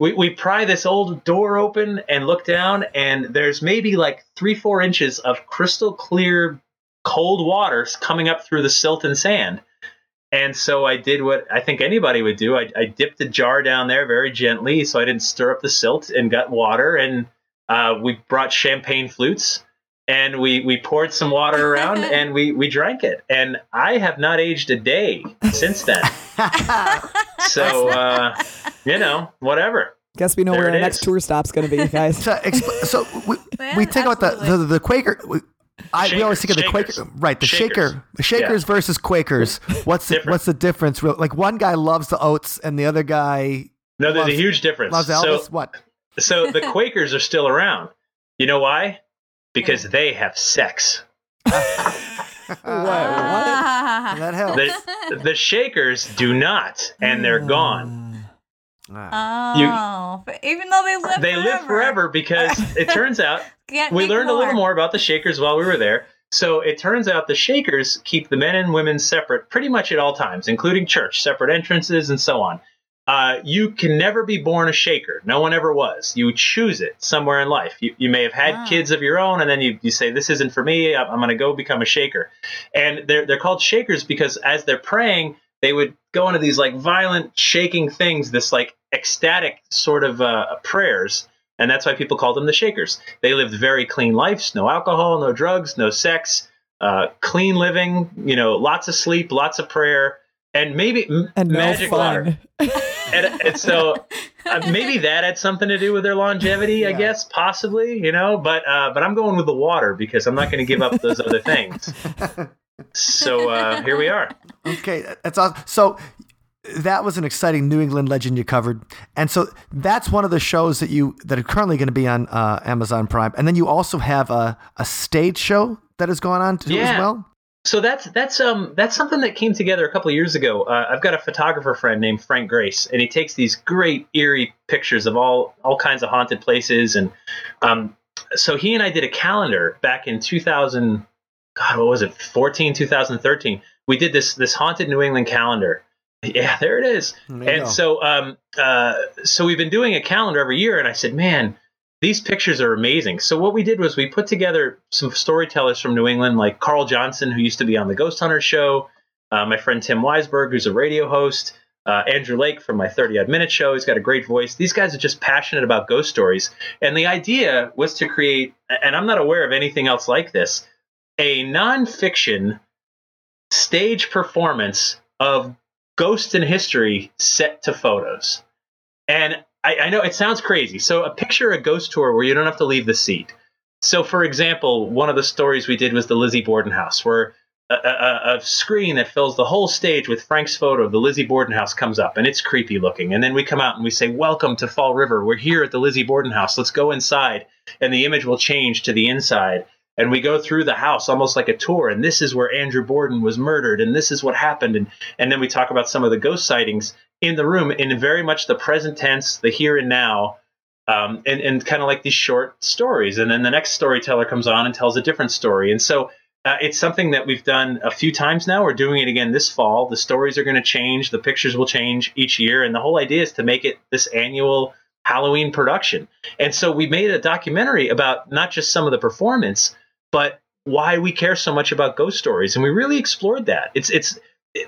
we, we pry this old door open and look down, and there's maybe like three, four inches of crystal clear cold water coming up through the silt and sand. And so I did what I think anybody would do. I, I dipped the jar down there very gently so I didn't stir up the silt and got water. And uh, we brought champagne flutes and we, we poured some water around and we, we drank it. And I have not aged a day since then. so, uh, you know, whatever. Guess we know there where our next tour stop's going to be, guys. so, expl- so we, we think about the, the, the Quaker. We, I, we always think of the Shakers. Quaker, right? The Shakers. Shaker, the Shakers yeah. versus Quakers. What's the, what's the difference? Like one guy loves the oats, and the other guy. No, there's loves, a huge difference. Loves Elvis. So, what? So the Quakers are still around. You know why? Because they have sex. what? what? That helps. The, the Shakers do not, and they're gone. Oh, you, even though they live they forever. live forever because it turns out we learned more. a little more about the Shakers while we were there. So it turns out the Shakers keep the men and women separate pretty much at all times, including church, separate entrances, and so on. Uh, you can never be born a Shaker. No one ever was. You choose it somewhere in life. You, you may have had ah. kids of your own, and then you, you say, This isn't for me. I'm, I'm going to go become a Shaker. And they're, they're called Shakers because as they're praying, they would go into these like violent shaking things, this like ecstatic sort of uh, prayers. And that's why people called them the Shakers. They lived very clean lives, no alcohol, no drugs, no sex, uh, clean living, you know, lots of sleep, lots of prayer, and maybe and magic no water. and, and, so uh, maybe that had something to do with their longevity, yeah. I guess, possibly, you know. But uh, but I'm going with the water because I'm not going to give up those other things. So uh, here we are. Okay, that's awesome. So that was an exciting New England legend you covered, and so that's one of the shows that you that are currently going to be on uh, Amazon Prime, and then you also have a a stage show that is going on too yeah. as well. So that's that's um that's something that came together a couple years ago. Uh, I've got a photographer friend named Frank Grace, and he takes these great eerie pictures of all all kinds of haunted places, and um, so he and I did a calendar back in 2000. God, what was it? 14, 2013. We did this this haunted New England calendar yeah, there it is. There and go. so, um, uh, so we've been doing a calendar every year, and I said, man, these pictures are amazing. So what we did was we put together some storytellers from New England, like Carl Johnson, who used to be on the Ghost Hunter show, uh, my friend Tim Weisberg, who's a radio host, uh, Andrew Lake from my 30 odd minute show. He's got a great voice. These guys are just passionate about ghost stories. And the idea was to create, and I'm not aware of anything else like this, a nonfiction stage performance of ghosts in history set to photos. And I, I, know it sounds crazy. So, a picture a ghost tour where you don't have to leave the seat. So, for example, one of the stories we did was the Lizzie Borden house, where a, a, a, screen that fills the whole stage with Frank's photo of the Lizzie Borden house comes up, and it's creepy looking. And then we come out and we say, "Welcome to Fall River. We're here at the Lizzie Borden house. Let's go inside." And the image will change to the inside, and we go through the house almost like a tour. And this is where Andrew Borden was murdered, and this is what happened. And and then we talk about some of the ghost sightings in the room in very much the present tense, the here and now. Um, and, and kind of like these short stories. And then the next storyteller comes on and tells a different story. And so uh, it's something that we've done a few times now. We're doing it again this fall. The stories are going to change, the pictures will change each year, and the whole idea is to make it this annual Halloween production. And so we made a documentary about not just some of the performance, but why we care so much about ghost stories, and we really explored that. It's it's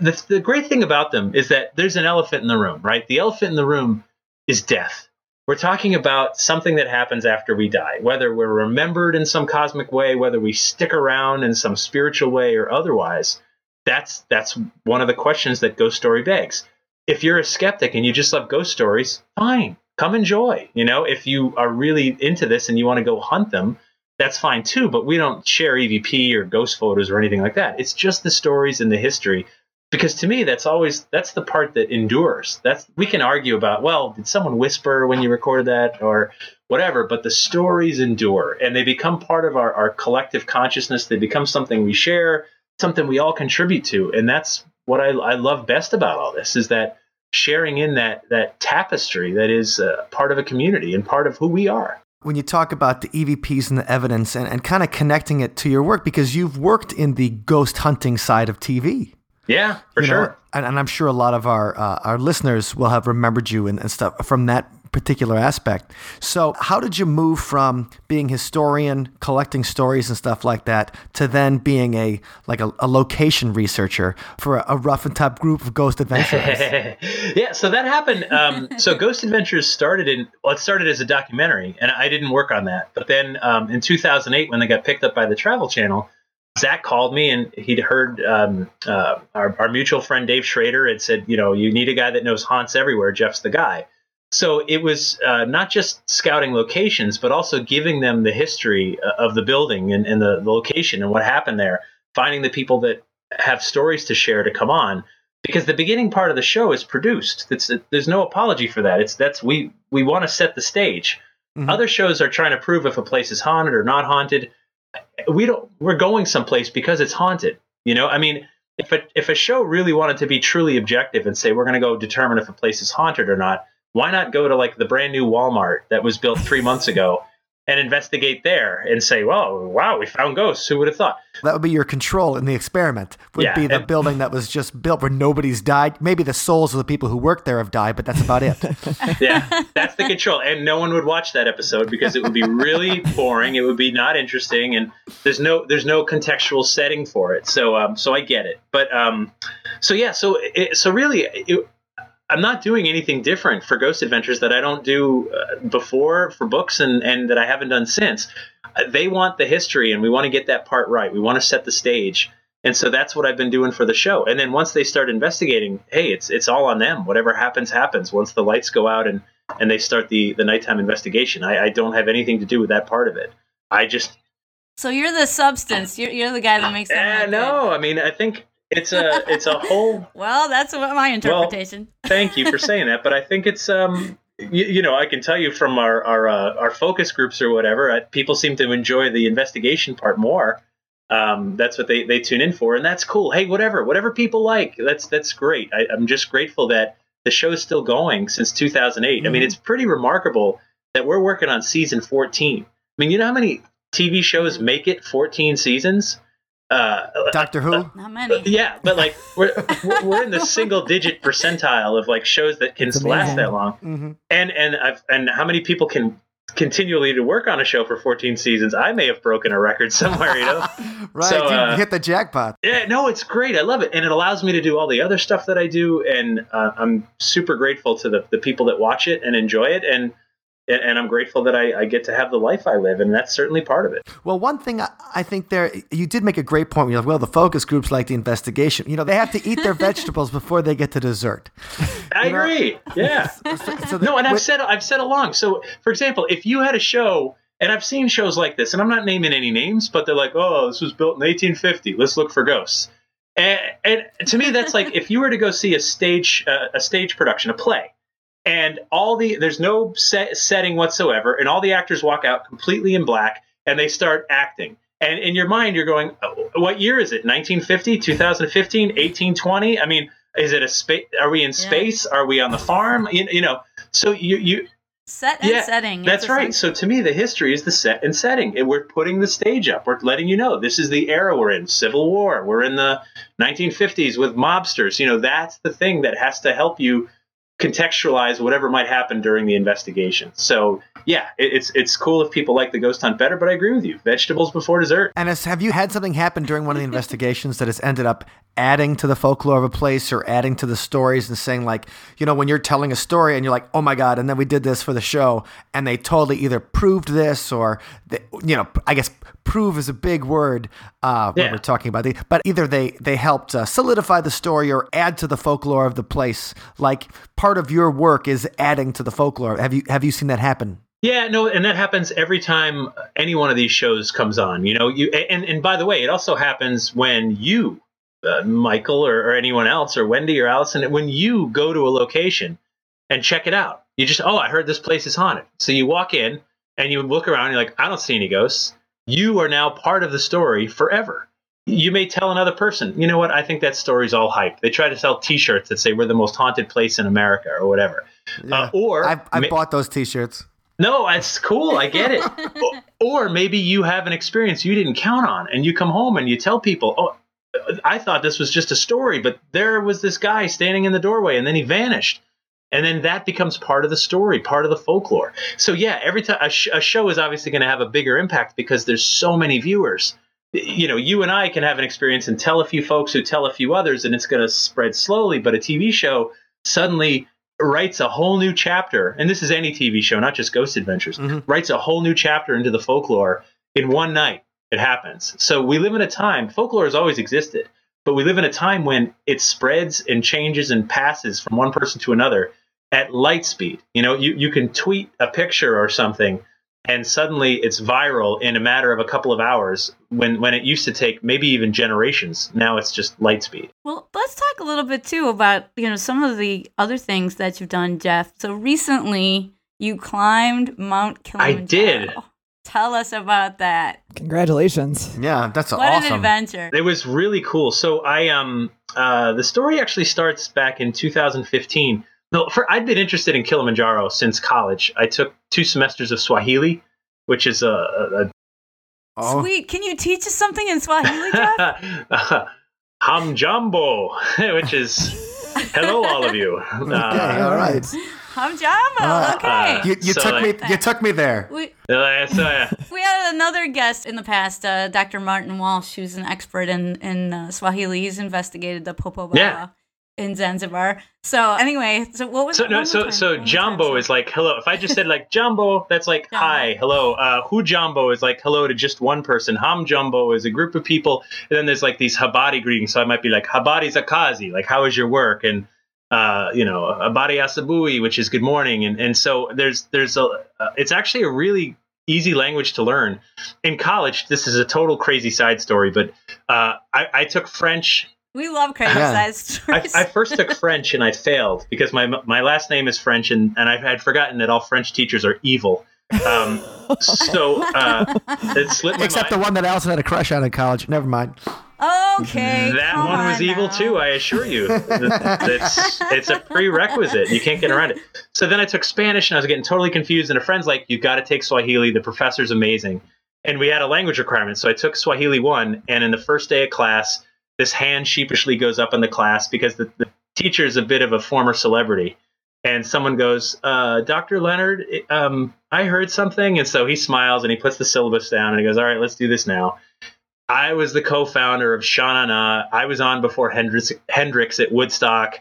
the, the great thing about them is that there's an elephant in the room, right? The elephant in the room is death. We're talking about something that happens after we die, whether we're remembered in some cosmic way, whether we stick around in some spiritual way or otherwise. That's that's one of the questions that Ghost Story begs. If you're a skeptic and you just love ghost stories, fine, come enjoy. You know, if you are really into this and you want to go hunt them, that's fine too. But we don't share EVP or ghost photos or anything like that. It's just the stories and the history because to me that's always that's the part that endures that's we can argue about well did someone whisper when you recorded that or whatever but the stories endure and they become part of our, our collective consciousness they become something we share something we all contribute to and that's what I, I love best about all this is that sharing in that that tapestry that is uh, part of a community and part of who we are when you talk about the EVPs and the evidence and, and kind of connecting it to your work because you've worked in the ghost hunting side of TV. Yeah, for you sure. Know, and, and, I'm sure a lot of our uh, our listeners will have remembered you and, and stuff from that particular aspect. So, how did you move from being historian, collecting stories and stuff like that, to then being a like a, a location researcher for a, a, rough and tough group of ghost adventurers? yeah, so that happened. Um, so, Ghost Adventures started in well, it started as a documentary, and I didn't work on that. But then um, in 2008, when they got picked up by the Travel Channel Zak called me and he'd heard um, uh, our, our mutual friend Dave Schrader had said, you know, you need a guy that knows haunts everywhere. Jeff's the guy. So it was uh, not just scouting locations, but also giving them the history uh, of the building and, and the, the location and what happened there, finding the people that have stories to share to come on. Because the beginning part of the show is produced. There's no apology for that. It's that's we we want to set the stage. Mm-hmm. Other shows are trying to prove if a place is haunted or not haunted we don't we're going someplace because it's haunted you know i mean if a if a show really wanted to be truly objective and say we're going to go determine if a place is haunted or not why not go to like the brand new walmart that was built three months ago and investigate there and say, "Well, wow, we found ghosts. Who would have thought?" That would be your control in the experiment. Would yeah, be the and, building that was just built where nobody's died. Maybe the souls of the people who worked there have died, but that's about it. yeah, that's the control, and no one would watch that episode because it would be really boring. It would be not interesting, and there's no there's no contextual setting for it. So um, so I get it, but um, so yeah, so it, so really. It, I'm not doing anything different for Ghost Adventures that I don't do uh, before for books and, and that I haven't done since. Uh, they want the history, and we want to get that part right. We want to set the stage, and so that's what I've been doing for the show. And then once they start investigating, hey, it's it's all on them. Whatever happens, happens. Once the lights go out and and they start the the nighttime investigation, I, I don't have anything to do with that part of it. I just so you're the substance. You're, you're the guy that makes. Yeah, uh, no. I mean, I think it's a it's a whole. well, that's what my interpretation. Well, thank you for saying that, but I think it's um you, you know I can tell you from our our uh, our focus groups or whatever, uh, people seem to enjoy the investigation part more. Um, that's what they they tune in for, and that's cool. Hey, whatever whatever people like, that's that's great. I, I'm just grateful that the show's still going since 2008. Mm-hmm. I mean, mm-hmm. it's pretty remarkable that we're working on season 14. I mean, you know how many TV shows make it 14 seasons? Uh, Doctor Who? Uh, Not many. Yeah, but like we're we're in the single digit percentile of like shows that can last that long. Mm-hmm. And and I've and how many people can continually to work on a show for 14 seasons, I may have broken a record somewhere, you know? right, So, you uh, hit the jackpot. Yeah, no, it's great. I love it. And it allows me to do all the other stuff that I do. And uh, I'm super grateful to the, the people that watch it and enjoy it. And and I'm grateful that I, I get to have the life I live. And that's certainly part of it. Well, one thing I, I think there, you did make a great point. You're like, well, the focus groups like the investigation. You know, they have to eat their vegetables before they get to dessert. I You know- agree. Yeah. So No, and I've said I've said along. So, for example, if you had a show, and I've seen shows like this, and I'm not naming any names, but they're like, "Oh, this was built in 1850. Let's look for ghosts." And, and to me, that's like if you were to go see a stage uh, a stage production, a play, and all the there's no set setting whatsoever, and all the actors walk out completely in black, and they start acting. And in your mind, you're going, oh, "What year is it? 1950, 2015, 1820? I mean." Is it a space? Are we in space? Are we on the farm? You, you know, so you you Set and Yeah, setting. that's right. So to me, the history is the set and setting, and we're putting the stage up. We're letting you know this is the era we're in. Civil War. We're in the 1950s with mobsters. You know, that's the thing that has to help you contextualize whatever might happen during the investigation. So yeah, it, it's it's cool if people like the ghost hunt better, but I agree with you. Vegetables before dessert. And has, have you had something happen during one of the investigations that has ended up adding to the folklore of a place or adding to the stories and saying, like, you know, when you're telling a story and you're like, oh my God, and then we did this for the show, and they totally either proved this or, they, you know, I guess prove is a big word uh, when Yeah. we're talking about the, but either they, they helped uh, solidify the story or add to the folklore of the place. Like part of your work is adding to the folklore. Have you, have you seen that happen? Yeah, no, and that happens every time any one of these shows comes on. You know, you and and by the way, it also happens when you, uh, Michael, or, or anyone else, or Wendy or Allison, when you go to a location and check it out. You just, oh, I heard this place is haunted. So you walk in and you look around. And you're like, I don't see any ghosts. You are now part of the story forever. You may tell another person, you know what? I think that story's all hype. They try to sell T-shirts that say we're the most haunted place in America or whatever. Uh, or I've, I've ma- bought those t-shirts. no, it's cool. I get it. Or maybe you have an experience you didn't count on, and you come home and you tell people, "Oh, I thought this was just a story, but there was this guy standing in the doorway, and then he vanished." And then that becomes part of the story, part of the folklore. So yeah, every time a, sh- a show is obviously going to have a bigger impact because there's so many viewers. You know, you and I can have an experience and tell a few folks who tell a few others, and it's going to spread slowly. But a TV show suddenly writes a whole new chapter, and this is any TV show, not just Ghost Adventures, Mhm. writes a whole new chapter into the folklore in one night. It happens. So we live in a time, folklore has always existed, but we live in a time when it spreads and changes and passes from one person to another at light speed. You know, you, you can tweet a picture or something and suddenly it's viral in a matter of a couple of hours when, when it used to take maybe even generations. Now it's just light speed. Well, let's talk a little bit too about you know some of the other things that you've done, Jeff. So recently, you climbed Mount kilimanjaro I did. Tell us about that. Congratulations. Yeah, that's awesome. What awesome. an adventure! It was really cool. So I um uh the story actually starts back in 2015. No, for I'd been interested in Kilimanjaro since college. I took two semesters of Swahili, which is a, a, Oh, Sweet. Can you teach us something in Swahili, Jeff? a hamjambo, which is hello all of you. Uh, Okay, all right. Hamjambo. Uh, okay. You, you So, took like- me. You took me there. we, uh, so, uh, we had another guest in the past, uh, Dr. Martin Walsh, who's an expert in in uh, Swahili. He's investigated the Popo Bawa Yeah. In Zanzibar. So anyway, so what was so no, so so one more time, Jambo is like hello. If I just said like Jambo, that's like Jambo. hi, hello. Uh, who Jambo is like hello to just one person. Hamjambo is a group of people, and then there's like these Habari greetings. So I might be like Habari za kazi, like how is your work, and uh, you know Habari Asabui, which is good morning, and and so there's there's a uh, it's actually a really easy language to learn. In college, this is a total crazy side story, but uh, I, I took French we love crazy Yeah. size I, stories. I first took French and I failed because my my last name is French and, and I had forgotten that all French teachers are evil. Um, so uh, it slipped my Except the one that Allison had a crush on in college. Never mind. okay, that come one was on evil too. I assure you, it's it's a prerequisite. You can't get around it. So then I took Spanish and I was getting totally confused. And a friend's like, You've got to take Swahili. The professor's amazing." And we had a language requirement, so I took Swahili one. And in the first day of class, this hand sheepishly goes up in the class because the, the teacher is a bit of a former celebrity. and someone goes, uh, "Dr. Leonard, um, I heard something," and so he smiles and he puts the syllabus down and he goes, "All right, let's do this now." I was the co-founder of Sha Na Na. I was on before Hendrix, Hendrix at Woodstock,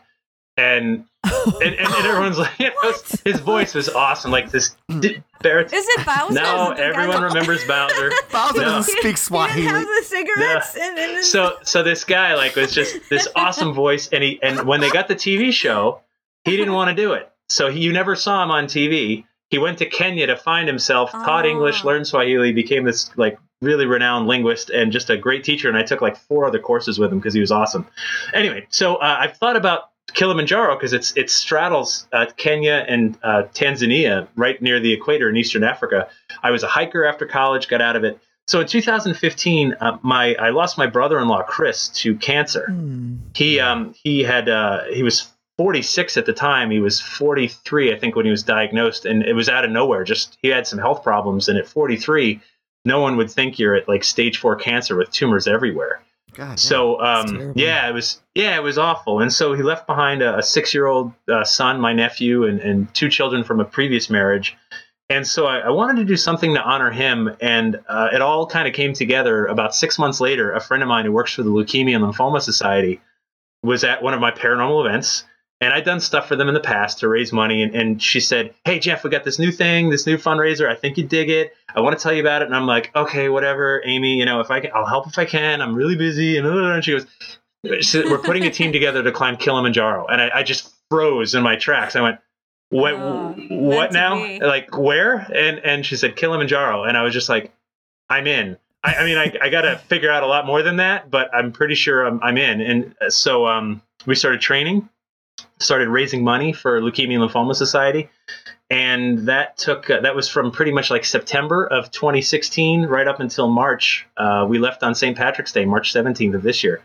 and and, and, and everyone's like, you know, his voice was awesome. Like this, d- Barrett. Is it Bowzer? No, everyone remembers Bowzer. Bowzer No. doesn't speak He didn't Swahili. have the cigarettes and, and the- So so this guy like was just this awesome voice, and he and when they got the TV show, he didn't want to do it. So he, you never saw him on TV. He went to Kenya to find himself, taught Oh. English, learned Swahili, became this like really renowned linguist and just a great teacher. And I took like four other courses with him because he was awesome. Anyway, so uh, I've thought about Kilimanjaro because it's it straddles uh, Kenya and uh, Tanzania right near the equator in Eastern Africa. I was a hiker after college, got out of it. So in 2015, uh, my I lost my brother-in-law Chris to cancer. Hmm. He um he had uh he was 46 at the time. He was 43, I think, when he was diagnosed, and it was out of nowhere. Just he had some health problems, and at 43, no one would think you're at like stage four cancer with tumors everywhere. God, So um, yeah, it was yeah, it was awful. And so he left behind a, a six-year-old uh, son, my nephew, and, and two children from a previous marriage. And so I, I wanted to do something to honor him, and uh, it all kind of came together. About six months later, a friend of mine who works for the Leukemia and Lymphoma Society was at one of my paranormal events, and I'd done stuff for them in the past to raise money. And, and she said, "Hey Jeff, we got this new thing, this new fundraiser. I think you dig it. I want to tell you about it." And I'm like, "Okay, whatever, Amy. You know, if I can, I'll help if I can. I'm really busy." And, and she goes, said, "We're putting a team together to climb Kilimanjaro," and I, I just froze in my tracks. I went. What? Oh, what now? be. Like where? And and she said Kilimanjaro, and I was just like, I'm in. I, I mean, I, I got to figure out a lot more than that, but I'm pretty sure I'm, I'm in. And uh, so um, we started training, started raising money for Leukemia and Lymphoma Society, and that took uh, that was from pretty much like September of 2016 right up until March. Uh, we left on St. Patrick's Day, March 17th of this year.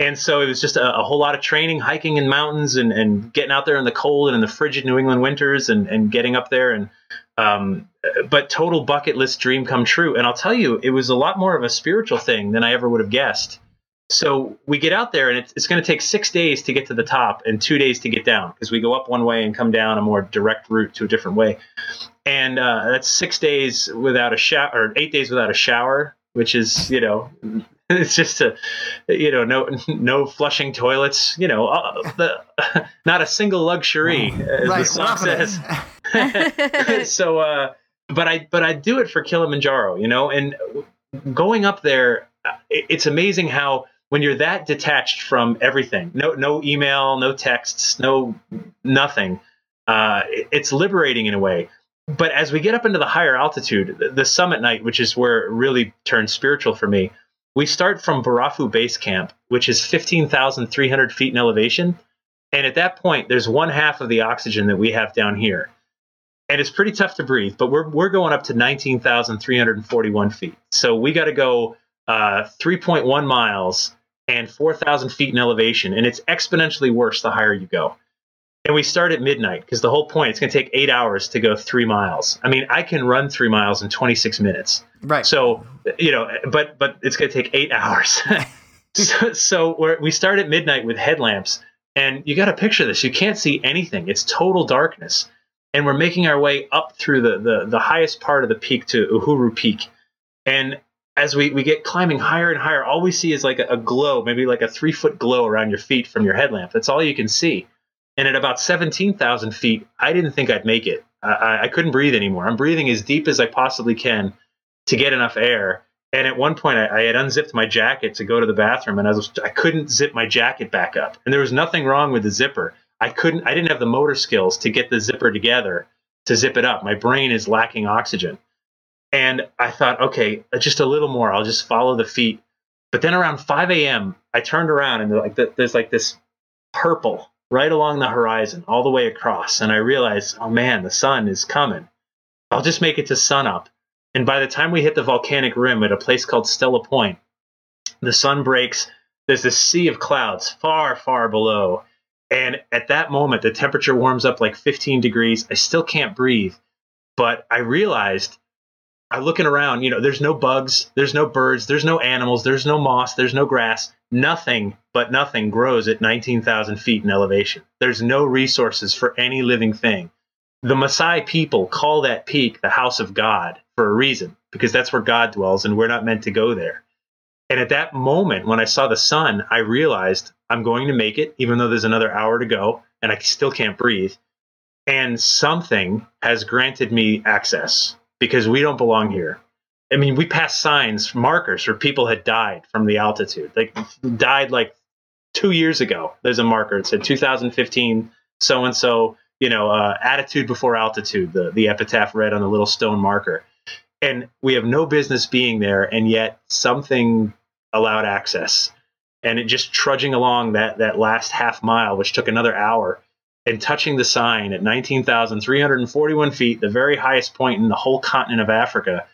And so it was just a, a whole lot of training, hiking in mountains, and, and getting out there in the cold and in the frigid New England winters, and, and getting up there and um, but total bucket list dream come true. And I'll tell you, it was a lot more of a spiritual thing than I ever would have guessed. So we get out there, and it's, it's going to take six days to get to the top and two days to get down because we go up one way and come down a more direct route to a different way. And uh, that's six days without a shower, or eight days without a shower, which is, you know, it's just a, you know, no no flushing toilets, you know, uh, the, not a single luxury, as right, the song says. so uh but i but i do it for kilimanjaro you know and going up there uh, it's amazing how when you're that detached from everything no no email no texts no nothing uh it's liberating in a way but as we get up into the higher altitude the, summit night which is where it really turns spiritual for me we start from barafu base camp which is 15300 feet in elevation and at that point there's one half of the oxygen that we have down here and it's pretty tough to breathe. But we're we're going up to nineteen thousand three hundred and forty one feet. So we got to go uh, three point one miles and four thousand feet in elevation, and it's exponentially worse the higher you go. And we start at midnight because the whole point it's going to take eight hours to go three miles. I mean, I can run three miles in twenty six minutes. right. So you know, but but it's going to take eight hours. so so we're, we start at midnight with headlamps, and you got to picture this. You can't see anything. It's total darkness, and we're making our way up through the the, the highest part of the peak to Uhuru Peak, and as we, we get climbing higher and higher, all we see is like a, a glow, maybe like a three foot glow around your feet from your headlamp. That's all you can see. And at about 17,000 feet, I didn't think I'd make it. I, I, couldn't breathe anymore. I'm breathing as deep as I possibly can to get enough air. And at one point, I, I had unzipped my jacket to go to the bathroom, and I was I couldn't zip my jacket back up. And there was nothing wrong with the zipper. I couldn't. I didn't have the motor skills to get the zipper together to zip it up. My brain is lacking oxygen. And I thought, okay, just a little more. I'll just follow the feet. But then around 5 a.m., I turned around and like there's like this purple right along the horizon, all the way across. And I realized, oh man, the sun is coming. I'll just make it to sunup. And by the time we hit the volcanic rim at a place called Stella Point, the sun breaks. There's this sea of clouds far, far below. And at that moment, the temperature warms up like 15 degrees. I still can't breathe. But I realized I'm looking around, you know, there's no bugs, there's no birds, there's no animals, there's no moss, there's no grass. Nothing but nothing grows at 19,000 feet in elevation. There's no resources for any living thing. The Maasai people call that peak the house of God for a reason, because that's where God dwells, and we're not meant to go there. And at that moment, when I saw the sun, I realized I'm going to make it, even though there's another hour to go and I still can't breathe. And something has granted me access because we don't belong here. I mean, we passed signs, markers where people had died from the altitude. Like died like two years ago. There's a marker. It said 2015, so and so. You know, uh, attitude before altitude. The the epitaph read on the little stone marker. And we have no business being there, and yet something allowed access. And it just trudging along that that last half mile, which took another hour, and touching the sign at 19,341 feet, the very highest point in the whole continent of Africa.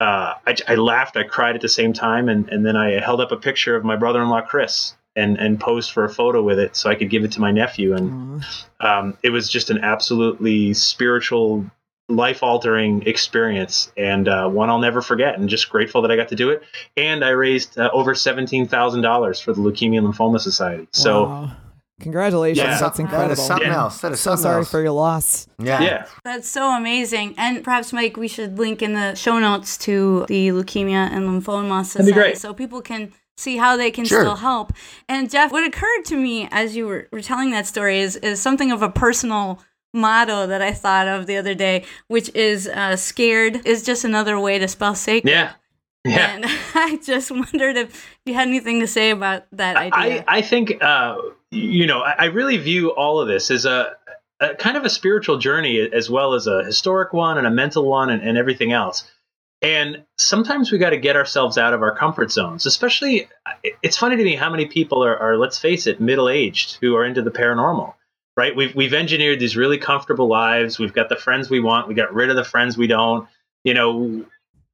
Uh, I, I, laughed, I cried at the same time, and, and then I held up a picture of my brother-in-law Chris and and posed for a photo with it so I could give it to my nephew, and um, it was just an absolutely spiritual, life-altering experience, and uh, one I'll never forget. And just grateful that I got to do it. And I raised uh, over seventeen thousand dollars for the Leukemia and Lymphoma Society. So. Wow. Congratulations. Yeah. That's incredible. That is something Yeah. else. That is so something sorry else. for your loss. yeah. Yeah, That's so amazing. And perhaps, Mike, we should link in the show notes to the Leukemia and Lymphoma be Society great. so people can see how they can Sure. still help. And Jeff, what occurred to me as you were, were telling that story is, is something of a personal motto that I thought of the other day, which is uh, scared is just another way to spell sacred. yeah, yeah. And I just wondered if you had anything to say about that idea. I, I think uh, you know I, I really view all of this as a, a kind of a spiritual journey as well as a historic one and a mental one and, and everything else. And sometimes we got to get ourselves out of our comfort zones. Especially, it's funny to me how many people are, are let's face it, middle aged who are into the paranormal. Right? We've we've engineered these really comfortable lives. We've got the friends we want. We got rid of the friends we don't. You know,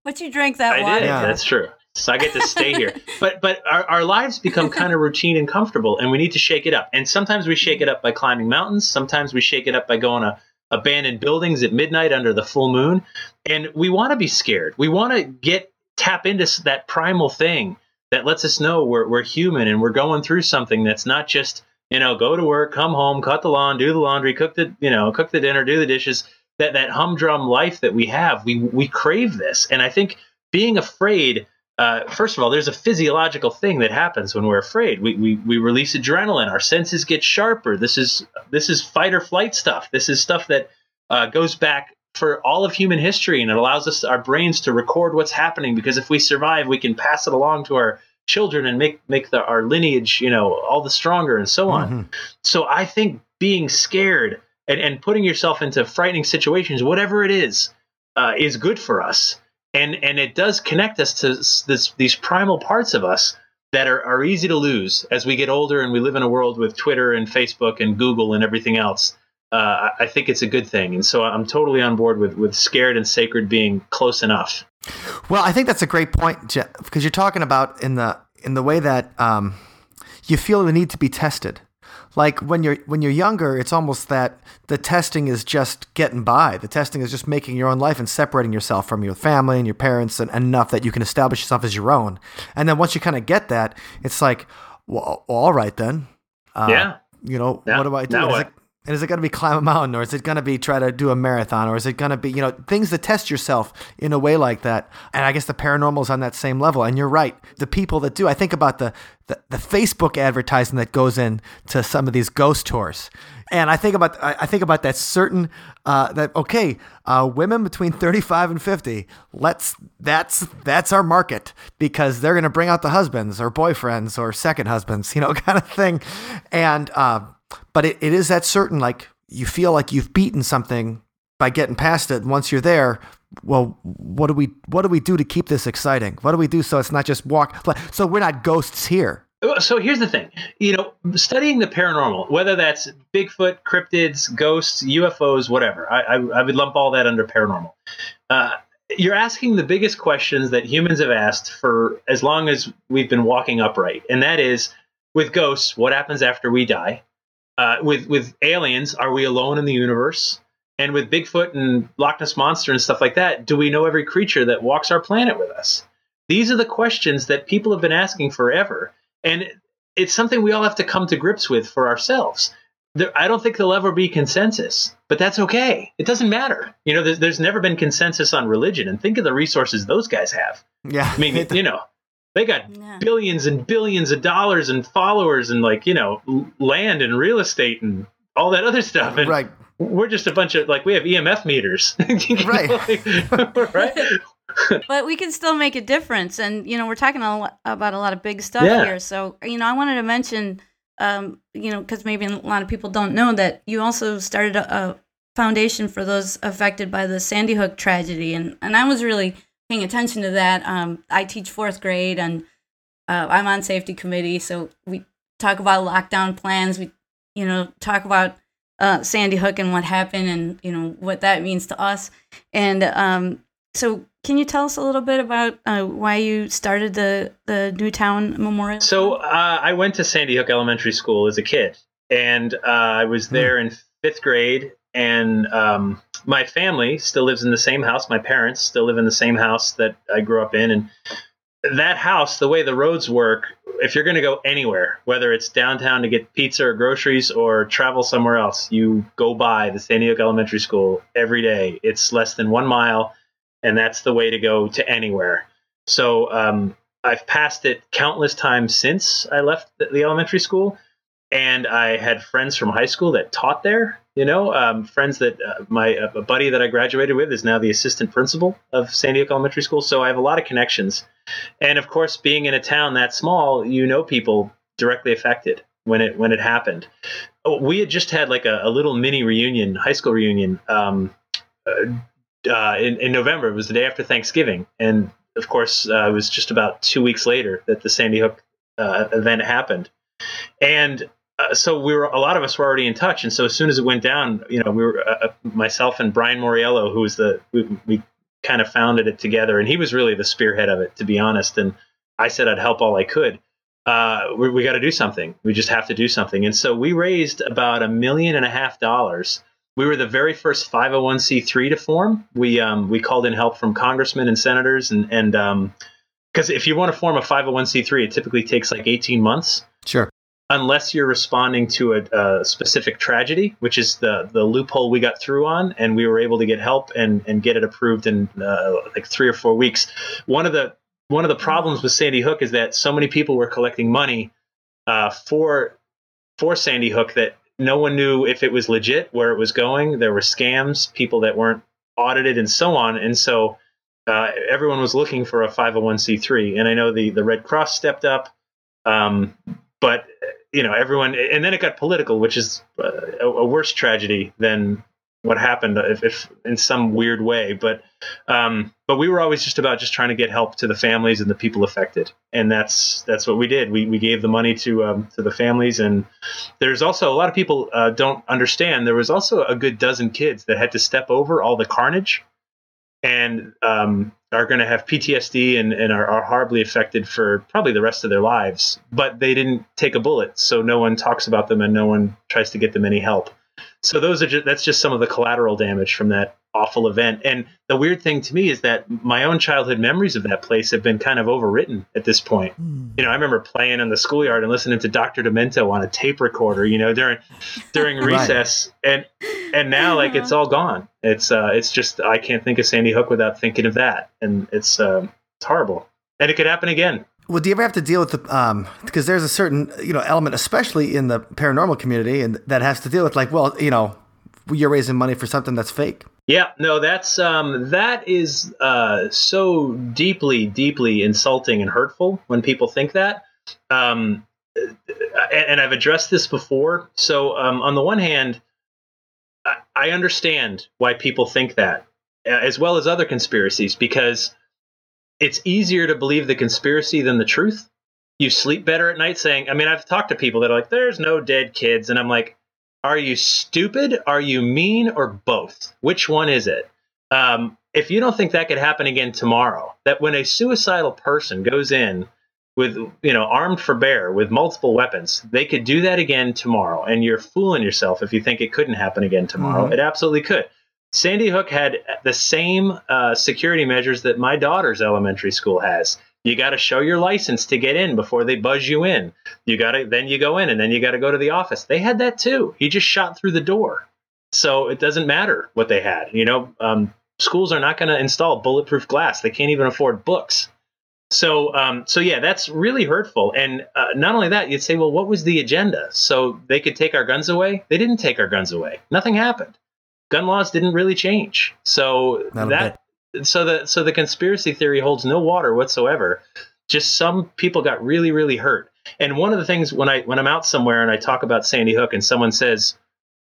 but you drank that I water. did. Yeah. That's true. So I get to stay here. But but our, our lives become kind of routine and comfortable, and we need to shake it up. And sometimes we shake it up by climbing mountains. Sometimes we shake it up by going to abandoned buildings at midnight under the full moon. And we want to be scared. We want to get tap into that primal thing that lets us know we're we're human and we're going through something that's not just you know go to work, come home, cut the lawn, do the laundry, cook the you know cook the dinner, do the dishes. That that humdrum life that we have, we we crave this, and I think being afraid uh, first of all, there's a physiological thing that happens when we're afraid. We, we we release adrenaline. Our senses get sharper. This is this is fight or flight stuff. This is stuff that uh, goes back for all of human history, and it allows us our brains to record what's happening. Because if we survive, we can pass it along to our children and make make the, our lineage, you know, all the stronger, and so on. Mhm. So I think being scared and, and putting yourself into frightening situations, whatever it is, uh, is good for us. And and it does connect us to this, these primal parts of us that are, are easy to lose as we get older and we live in a world with Twitter and Facebook and Google and everything else. Uh, I- think it's a good thing, and so I'm totally on board with with scared and sacred being close enough. Well, I think that's a great point, because you're talking about in the in the way that um, you feel the need to be tested. Like when you're when you're younger, it's almost that the testing is just getting by. The testing is just making your own life and separating yourself from your family and your parents and enough that you can establish yourself as your own. And then once you kind of get that, it's like, well, all right then. Uh, Yeah. You know, Now- what do I do? now Is what? it- and is it going to be climb a mountain or is it going to be try to do a marathon or is it going to be, you know, things that test yourself in a way like that? And I guess the paranormal is on that same level. And you're right. The people that do, I think about the, the, the Facebook advertising that goes in to some of these ghost tours. And I think about I think about that certain uh, that okay, uh, women between 35 and 50. Let's that's that's our market because they're going to bring out the husbands or boyfriends or second husbands, you know, kind of thing. And uh, but it, it is that certain like you feel like you've beaten something by getting past it. And once you're there, well, what do we what do we do to keep this exciting? What do we do so it's not just walk? So we're not ghosts here. So here's the thing, you know, studying the paranormal, whether that's Bigfoot, cryptids, ghosts, UFOs, whatever, I, I, I would lump all that under paranormal. Uh, you're asking the biggest questions that humans have asked for as long as we've been walking upright, and that is, with ghosts, what happens after we die? Uh, with with aliens, are we alone in the universe? And with Bigfoot and Loch Ness Monster and stuff like that, do we know every creature that walks our planet with us? These are the questions that people have been asking forever. And it's something we all have to come to grips with for ourselves. There, I don't think there'll ever be consensus, but that's okay. It doesn't matter. You know, there's, there's never been consensus on religion, and think of the resources those guys have. Yeah. I mean, you know, they got Yeah. billions and billions of dollars and followers and like you know land and real estate and all that other stuff. And right. we're just a bunch of like we have EMF meters, You know, Right. like, right? but we can still make a difference and you know we're talking a lot about a lot of big stuff Yeah. here so you know i wanted to mention um you know because maybe a lot of people don't know that you also started a, a foundation for those affected by the sandy hook tragedy and and i was really paying attention to that. Um i teach fourth grade and uh, i'm on safety committee so we talk about lockdown plans. We you know talk about uh, sandy hook and what happened and you know what that means to us. And um so can you tell us a little bit about uh, why you started the the Newtown Memorial? So uh, I went to Sandy Hook Elementary School as a kid, and uh, I was there in fifth grade. And um, my family still lives in the same house. My parents still live in the same house that I grew up in, and that house, the way the roads work, if you're going to go anywhere, whether it's downtown to get pizza or groceries or travel somewhere else, you go by the Sandy Hook Elementary School every day. It's less than one mile, and that's the way to go to anywhere. So um, I've passed it countless times since I left the elementary school, and I had friends from high school that taught there. You know, um, friends that uh, my a buddy that I graduated with is now the assistant principal of Sandy Hook Elementary School. So I have a lot of connections, and of course, being in a town that small, you know people directly affected when it when it happened. Oh, we had just had like a, a little mini reunion, high school reunion. Um, uh, uh, in, in November. It was the day after Thanksgiving, and of course, uh, it was just about two weeks later that the Sandy Hook uh, event happened. And uh, so we were a lot of us were already in touch, and so as soon as it went down, you know, we were uh, myself and Brian Moriello, who was the we, we kind of founded it together, and he was really the spearhead of it, to be honest. And I said I'd help all I could. Uh, we, we got to do something. We just have to do something. And so we raised about a million and a half dollars we were the very first 501c3 to form. We um, we called in help from congressmen and senators, and and because if you want to form a 501c3, it typically takes like 18 months, Sure. Unless you're responding to a, a specific tragedy, which is the the loophole we got through on, and we were able to get help and and get it approved in uh, like three or four weeks. One of the one of the problems with Sandy Hook is that so many people were collecting money uh, for for Sandy Hook that no one knew if it was legit, where it was going. There were scams, people that weren't audited, and so on. And so uh, everyone was looking for a 501c3. And I know the the Red Cross stepped up, um, but you know everyone. And then it got political, which is uh, a, a worse tragedy than what happened, if, if in some weird way. But um, but we were always just about just trying to get help to the families and the people affected, and that's that's what we did. We we gave the money to um, to the families, and there's also a lot of people uh, don't understand. There was also a good dozen kids that had to step over all the carnage, and um, are going to have PTSD and, and are, are horribly affected for probably the rest of their lives. But they didn't take a bullet, so no one talks about them and no one tries to get them any help. So those are just, that's just some of the collateral damage from that awful event. And the weird thing to me is that my own childhood memories of that place have been kind of overwritten at this point. You know, I remember playing in the schoolyard and listening to Dr. Demento on a tape recorder, you know, during during Right. recess and and now like it's all gone. It's uh it's just I can't think of Sandy Hook without thinking of that. And it's um it's horrible. And it could happen again. Well, do you ever have to deal with the um because there's a certain you know element, especially in the paranormal community, and that has to deal with like, well, you know, you're raising money for something that's fake. Yeah, no, that's um, that is uh, so deeply, deeply insulting and hurtful when people think that. Um, and, I've addressed this before. So um, on the one hand, I, understand why people think that, as well as other conspiracies, because it's easier to believe the conspiracy than the truth. You sleep better at night saying, I mean, I've talked to people that are like, there's no dead kids. And I'm like, are you stupid? Are you mean? Or both? Which one is it? Um, if you don't think that could happen again tomorrow, that when a suicidal person goes in with, you know, armed for bear with multiple weapons, they could do that again tomorrow. And you're fooling yourself if you think it couldn't happen again tomorrow. Mhm. It absolutely could. Sandy Hook had the same uh, security measures that my daughter's elementary school has. You got to show your license to get in before they buzz you in. You got to then you go in and then you got to go to the office. They had that too. He just shot through the door, so it doesn't matter what they had. You know, um, schools are not going to install bulletproof glass. They can't even afford books. So, um, so yeah, that's really hurtful. And uh, not only that, you'd say, well, what was the agenda? So they could take our guns away. They didn't take our guns away. Nothing happened. Gun laws didn't really change. So that, so the so the conspiracy theory holds no water whatsoever. Just some people got really, really hurt. And one of the things when I when I'm out somewhere and I talk about Sandy Hook and someone says,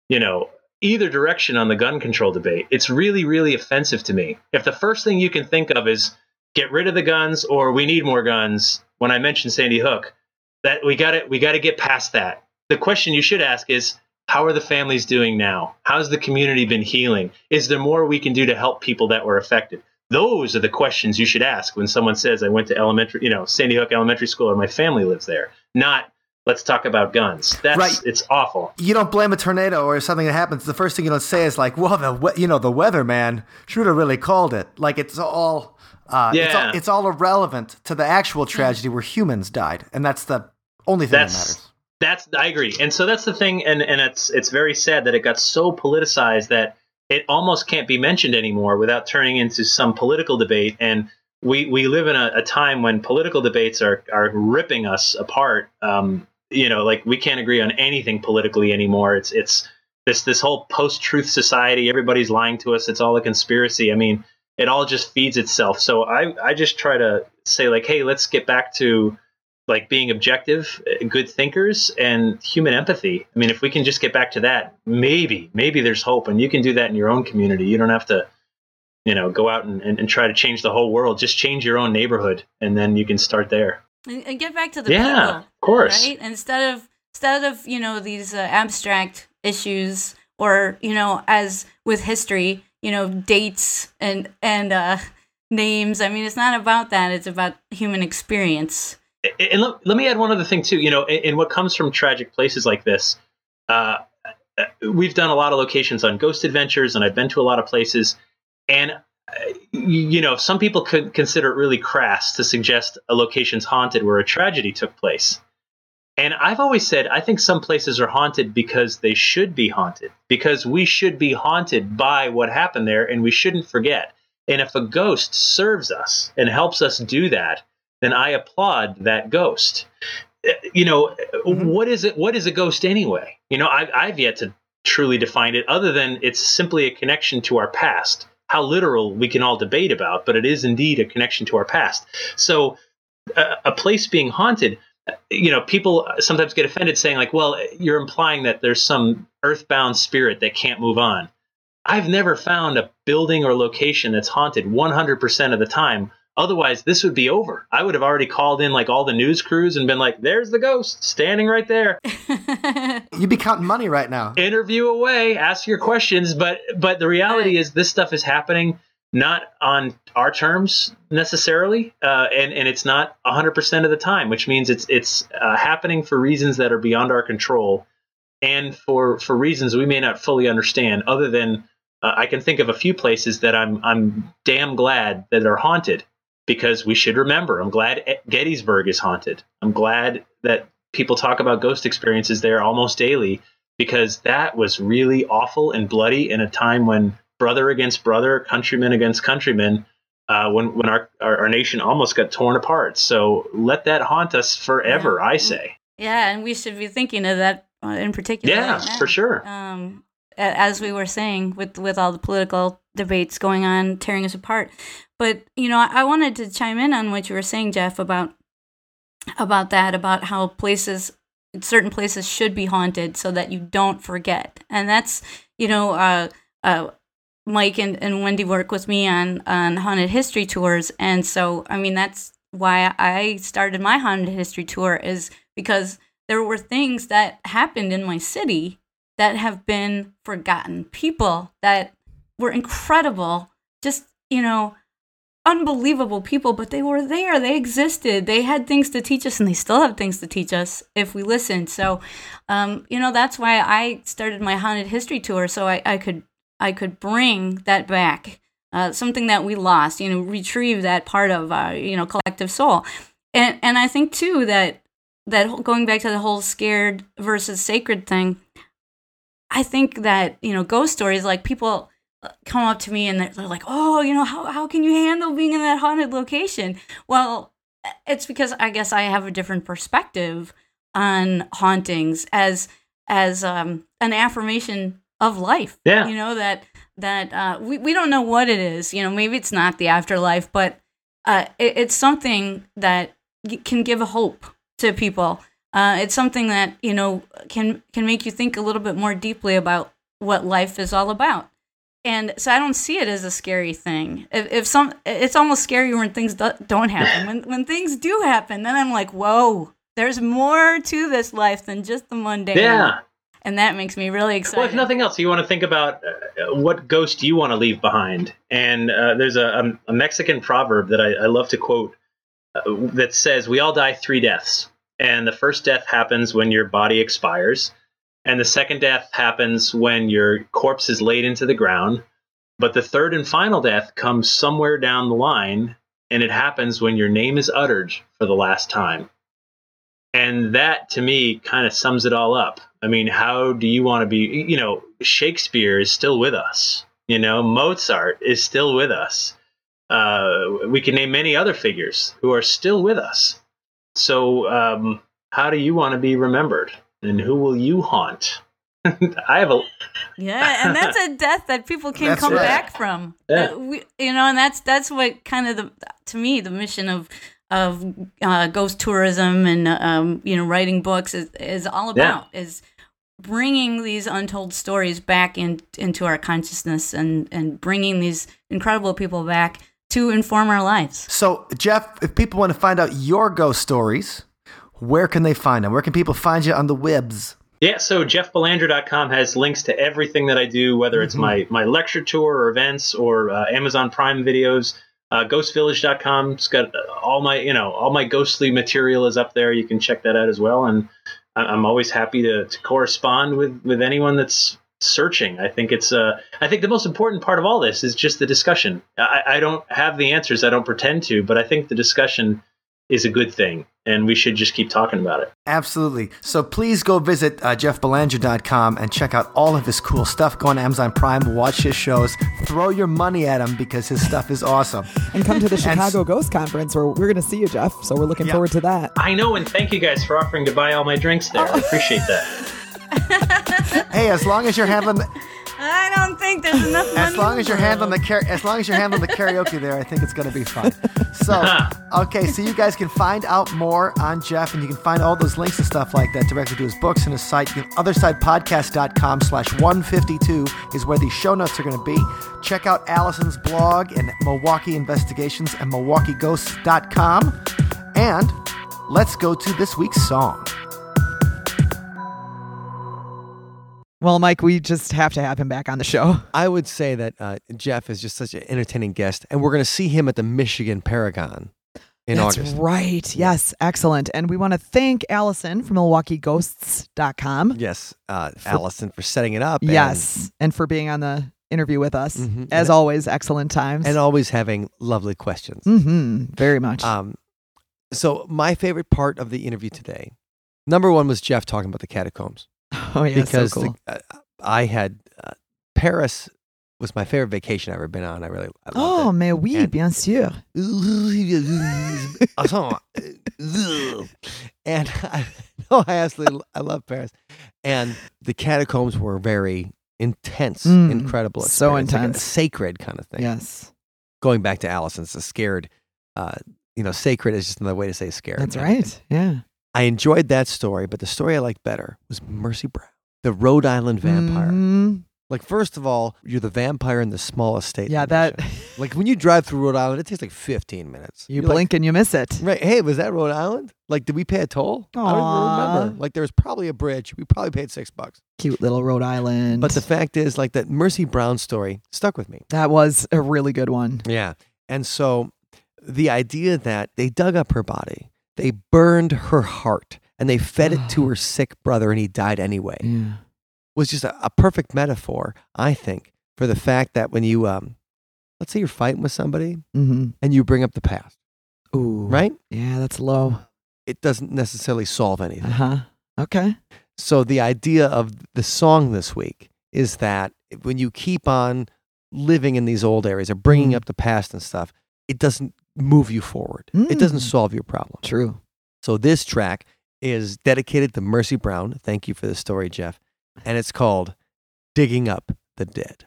you know, either direction on the gun control debate, it's really, really offensive to me. If the first thing you can think of is get rid of the guns or we need more guns, when I mention Sandy Hook, that we got it we got to get past that. The question you should ask is how are the families doing now? How's the community been healing? Is there more we can do to help people that were affected? Those are the questions you should ask when someone says, I went to elementary, you know, Sandy Hook Elementary School or my family lives there. Not, let's talk about guns. That's, Right. it's awful. You don't blame a tornado or something that happens. The first thing you don't say is like, "Well, the you know the weatherman should have really called it." Like it's all, uh, it's Yeah. all, it's all irrelevant to the actual tragedy where humans died, and that's the only thing that matters. That's I agree, and so that's the thing, and and it's it's very sad that it got so politicized that it almost can't be mentioned anymore without turning into some political debate. And we we live in a, a time when political debates are are ripping us apart. Um, you know, like we can't agree on anything politically anymore. It's it's this this whole post truth society. Everybody's lying to us. It's all a conspiracy. I mean, it all just feeds itself. So I I just try to say like, hey, let's get back to like being objective, uh, good thinkers, and human empathy. I mean, if we can just get back to that, maybe, maybe there's hope, and you can do that in your own community. You don't have to, you know, go out and, and, and try to change the whole world. Just change your own neighborhood, and then you can start there. And, and get back to the yeah, people. of course. right instead of instead of you know these uh, abstract issues or you know as with history you know dates and and uh names i mean it's not about that it's about human experience and let, let me add one other thing too. You know, in, in what comes from tragic places like this, uh, uh, we've done a lot of locations on ghost adventures, and I've been to a lot of places. And uh, you know, some people could consider it really crass to suggest a location's haunted where a tragedy took place. And I've always said I think some places are haunted because they should be haunted, because we should be haunted by what happened there, and we shouldn't forget. And if a ghost serves us and helps us do that, then I applaud that ghost. Uh, You know, Mhm. what is it? What is a ghost anyway? You know, I, I've yet to truly define it, other than it's simply a connection to our past. How literal we can all debate about, but it is indeed a connection to our past. So, a, a place being haunted, uh, you know, people sometimes get offended saying like, "Well, you're implying that there's some earthbound spirit that can't move on." I've never found a building or location that's haunted 100% of the time. Otherwise, this would be over. I would have already called in like all the news crews and been like, there's the ghost standing right there. You'd be counting money right now. Interview away, ask your questions. But but the reality is this stuff is happening not on our terms necessarily, uh, and and it's not 100% of the time, which means it's it's uh, happening for reasons that are beyond our control, and for for reasons we may not fully understand. Other than uh, I can think of a few places that I'm I'm damn glad that are haunted because we should remember. I'm glad Gettysburg is haunted. I'm glad that people talk about ghost experiences there almost daily because that was really awful and bloody in a time when brother against brother, countryman against countryman, uh, when when our, our our nation almost got torn apart. So let that haunt us forever. I say, yeah and we should be thinking of that uh, in particular yeah, right for sure. um, as we were saying with with all the political debates going on tearing us apart but you know I, wanted to chime in on what you were saying jeff about about that about how places certain places should be haunted so that you don't forget. And that's you know uh, uh, mike and, and wendy work with me on on haunted history tours. And so i mean that's why i started my haunted history tour is because there were things that happened in my city that have been forgotten. People that were incredible. Just you know unbelievable people but they were there. They existed. They had things to teach us and they still have things to teach us if we listened so um, you know that's why i started my haunted history tour so I, I could I could bring that back, uh, something that we lost, you know, retrieve that part of our, you know, collective soul. And and I think too that that going back to the whole scared versus sacred thing, I think that you know ghost stories like people uh, come up to me and they're, they're like, oh, you know, how how can you handle being in that haunted location? Well, it's because I guess I have a different perspective on hauntings as as um, an affirmation of life. Yeah. you know that that uh, we we don't know what it is. You know, maybe it's not the afterlife, but uh, it, it's something that can give hope to people. Uh, it's something that you know can can make you think a little bit more deeply about what life is all about. And so I don't see it as a scary thing. If, if some, it's almost scary when things do, don't happen. When when things do happen, then I'm like, whoa, there's more to this life than just the mundane. Yeah. and that makes me really excited. Well, if nothing else, you want to think about uh, what ghost you want to leave behind. And uh, there's a, a, a Mexican proverb that I, I love to quote uh, that says, We all die three deaths. And the first death happens when your body expires. And the second death happens when your corpse is laid into the ground. But the third and final death comes somewhere down the line. And it happens when your name is uttered for the last time. And that to me kind of sums it all up. I mean, how do you want to be? You know, Shakespeare is still with us. You know, Mozart is still with us. Uh, we can name many other figures who are still with us. So, um, how do you want to be remembered? And who will you haunt? I have a Yeah, and that's a death that people can That's come right. back from. Yeah. Uh, we, you know, and that's that's what kind of the to me the mission of of uh, ghost tourism and um, you know writing books is is all about is bringing these untold stories back in, into our consciousness and and bringing these incredible people back to inform our lives. So, Jeff, if people want to find out your ghost stories, where can they find them? Where can people find you on the webs? Yeah, so jeffbelanger.com has links to everything that I do, whether it's my, my lecture tour or events or uh, Amazon Prime videos. Uh, ghostvillage.com's got uh, all my, you know, all my ghostly material is up there. You can check that out as well. And I'm always happy to, to correspond with, with anyone that's searching. I think it's, uh, I think the most important part of all this is just the discussion. I, I don't have the answers. I don't pretend to, but I think the discussion is a good thing. And we should just keep talking about it. Absolutely. So please go visit uh, jeffbelanger.com and check out all of his cool stuff. Go on Amazon Prime, watch his shows, throw your money at him because his stuff is awesome. And come to the And- Chicago Ghost Conference where we're going to see you, Jeff. So we're looking Yeah. forward to that. I know, and thank you guys for offering to buy all my drinks there. I appreciate that. Hey, as long as you're handling, I don't think there's enough money. as long as you're the handling the car- as long as you're handling the karaoke there, I think it's going to be fun. So, ah. okay, so you guys can find out more on Jeff, and you can find all those links and stuff like that directly to his books and his site. You can, othersidepodcast.com slash 152 is where the show notes are going to be. Check out Allison's blog and Milwaukee Investigations and MilwaukeeGhosts.com. And let's go to this week's song. Well, Mike, we just have to have him back on the show. I would say that uh, Jeff is just such an entertaining guest, and we're going to see him at the Michigan Paracon in That's August. right. Yes, excellent. And we want to thank Allison from MilwaukeeGhosts.com. Yes, uh, Allison for setting it up. and- Yes, and for being on the interview with us. Mhm. As always, excellent times. and always having lovely questions. hmm very much. Um, so my favorite part of the interview today, number one was Jeff talking about the catacombs oh yeah, because so cool. the, uh, I had uh, Paris was my favorite vacation I've ever been on. I really I oh, loved mais oui, And- bien sûr. and I, no, I absolutely I love Paris, and the catacombs were very intense, Mm, incredible, so experience, like intense. sacred kind of thing. Yes, Going back to Allison's, the scared. Uh, you know, sacred is just another way to say scared. that's right. Yeah. I enjoyed that story, but the story I liked better was Mercy Brown, the Rhode Island vampire. Mhm. Like, first of all, you're the vampire in the smallest state. Yeah, that. Like when you drive through Rhode Island, it takes like 15 minutes. you You're like, blink and you miss it. right? Hey, was that Rhode Island? Like, did we pay a toll? I don't even remember. Like, there was probably a bridge. We probably paid six bucks. Cute little Rhode Island. But the fact is, like that Mercy Brown story stuck with me. that was a really good one. Yeah. And so the idea that they dug up her body, they burned her heart, and they fed it to her sick brother, and he died anyway Yeah. was just a, a perfect metaphor, I think, for the fact that when you, um, let's say you're fighting with somebody Mm-hmm. and you bring up the past, Ooh. right? Yeah, that's low. It doesn't necessarily solve anything. Uh huh. Okay. So the idea of the song this week is that when you keep on living in these old areas or bringing Mm. up the past and stuff, it doesn't move you forward. It doesn't Mm. solve your problem. True. So this track is dedicated to Mercy Brown. Thank you for the story, Jeff. And it's called Digging Up the Dead.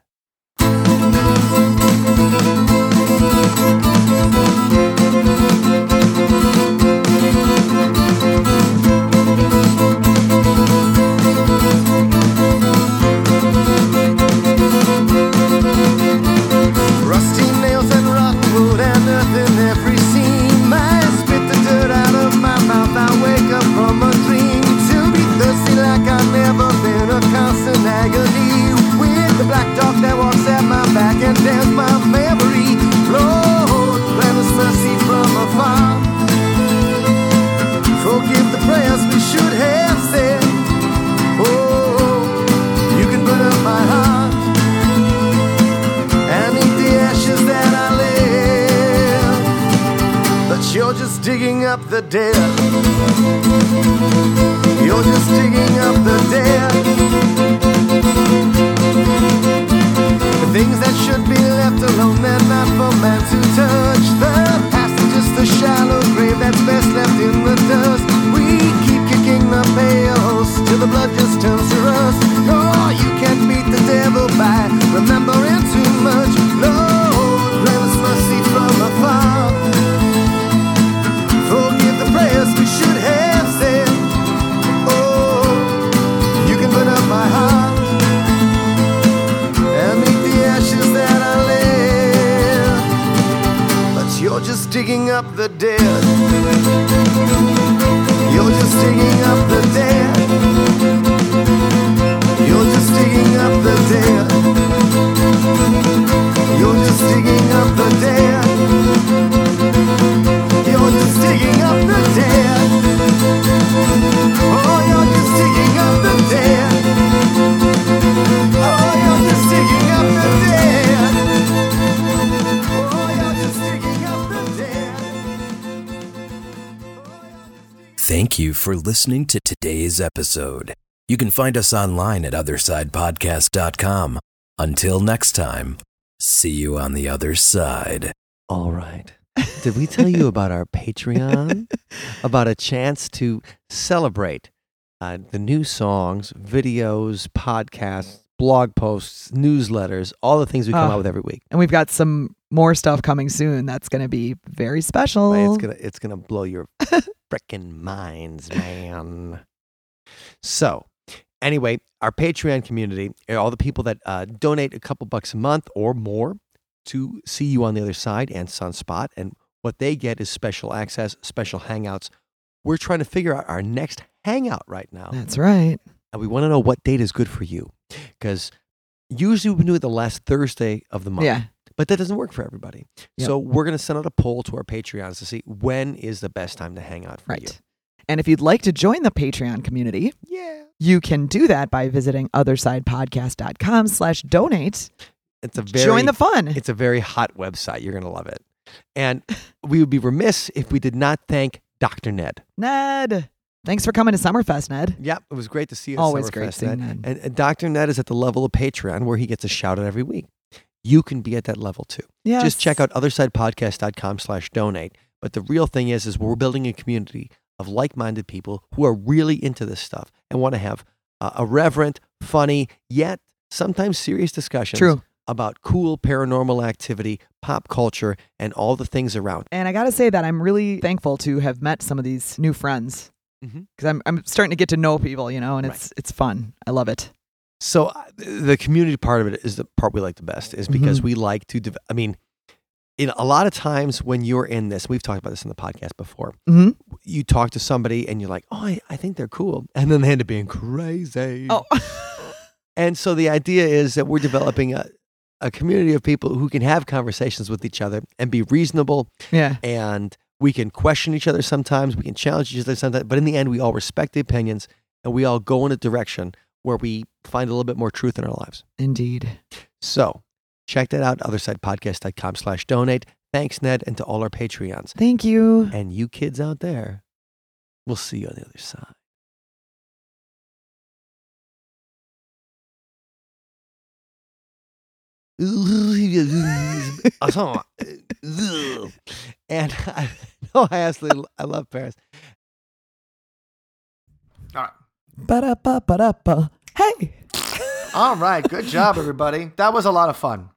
Listening to today's episode. You can find us online at othersidepodcast.com. Until next time, see you on the other side. All right. Did we tell you about our Patreon? about a chance to celebrate uh, the new songs, videos, podcasts, blog posts, newsletters, all the things we come Oh. out with every week. And we've got some more stuff coming soon. That's going to be very special. Right? It's gonna it's gonna blow your frickin' minds, man. So, anyway, our Patreon community, all the people that uh, donate a couple bucks a month or more to see you on the other side and Sunspot, and what they get is special access, special hangouts. We're trying to figure out our next hangout right now, That's right. and we want to know what date is good for you, because usually we do it the last Thursday of the month Yeah. But that doesn't work for everybody. Yep. So we're going to send out a poll to our Patreons to see when is the best time to hang out for Right. And if you'd like to join the Patreon community. Yeah. you can do that by visiting othersidepodcast.com slash donate. It's a very Join the fun. it's a very hot website. You're going to love it. And we would be remiss if we did not thank Dr. Ned. Ned. Thanks for coming to Summerfest, Ned. Yep, it was great to see you. Always Summerfest, great seeing Ned. And, and Dr. Ned is at the level of Patreon where he gets a shout out every week. You can be at that level too. Yes. Just check out othersidepodcast.com slash donate. But the real thing is, is we're building a community of like-minded people who are really into this stuff and want to have uh, a reverent, funny, yet sometimes serious discussions True. about cool paranormal activity, pop culture, and all the things around. And I got to say that I'm really thankful to have met some of these new friends because Mhm. I'm, I'm starting to get to know people, you know, and Right. it's it's fun. I love it. So uh, the community part of it is the part we like the best, is because Mhm. we like to. Dev- I mean, in a lot of times when you're in this, we've talked about this in the podcast before. Mhm. You talk to somebody and you're like, "Oh, I, I think they're cool," and then they end up being crazy. Oh, And so the idea is that we're developing a, a community of people who can have conversations with each other and be reasonable yeah. and we can question each other sometimes, we can challenge each other sometimes, but in the end, we all respect the opinions and we all go in a direction where we find a little bit more truth in our lives. Indeed. So check that out, othersidepodcast.com slash donate. Thanks, Ned, and to all our Patreons. Thank you. And you kids out there, we'll see you on the other side. and I know I absolutely I love Paris. Ba-da-ba-ba-da-ba. Hey. All right. Good job, everybody. That was a lot of fun.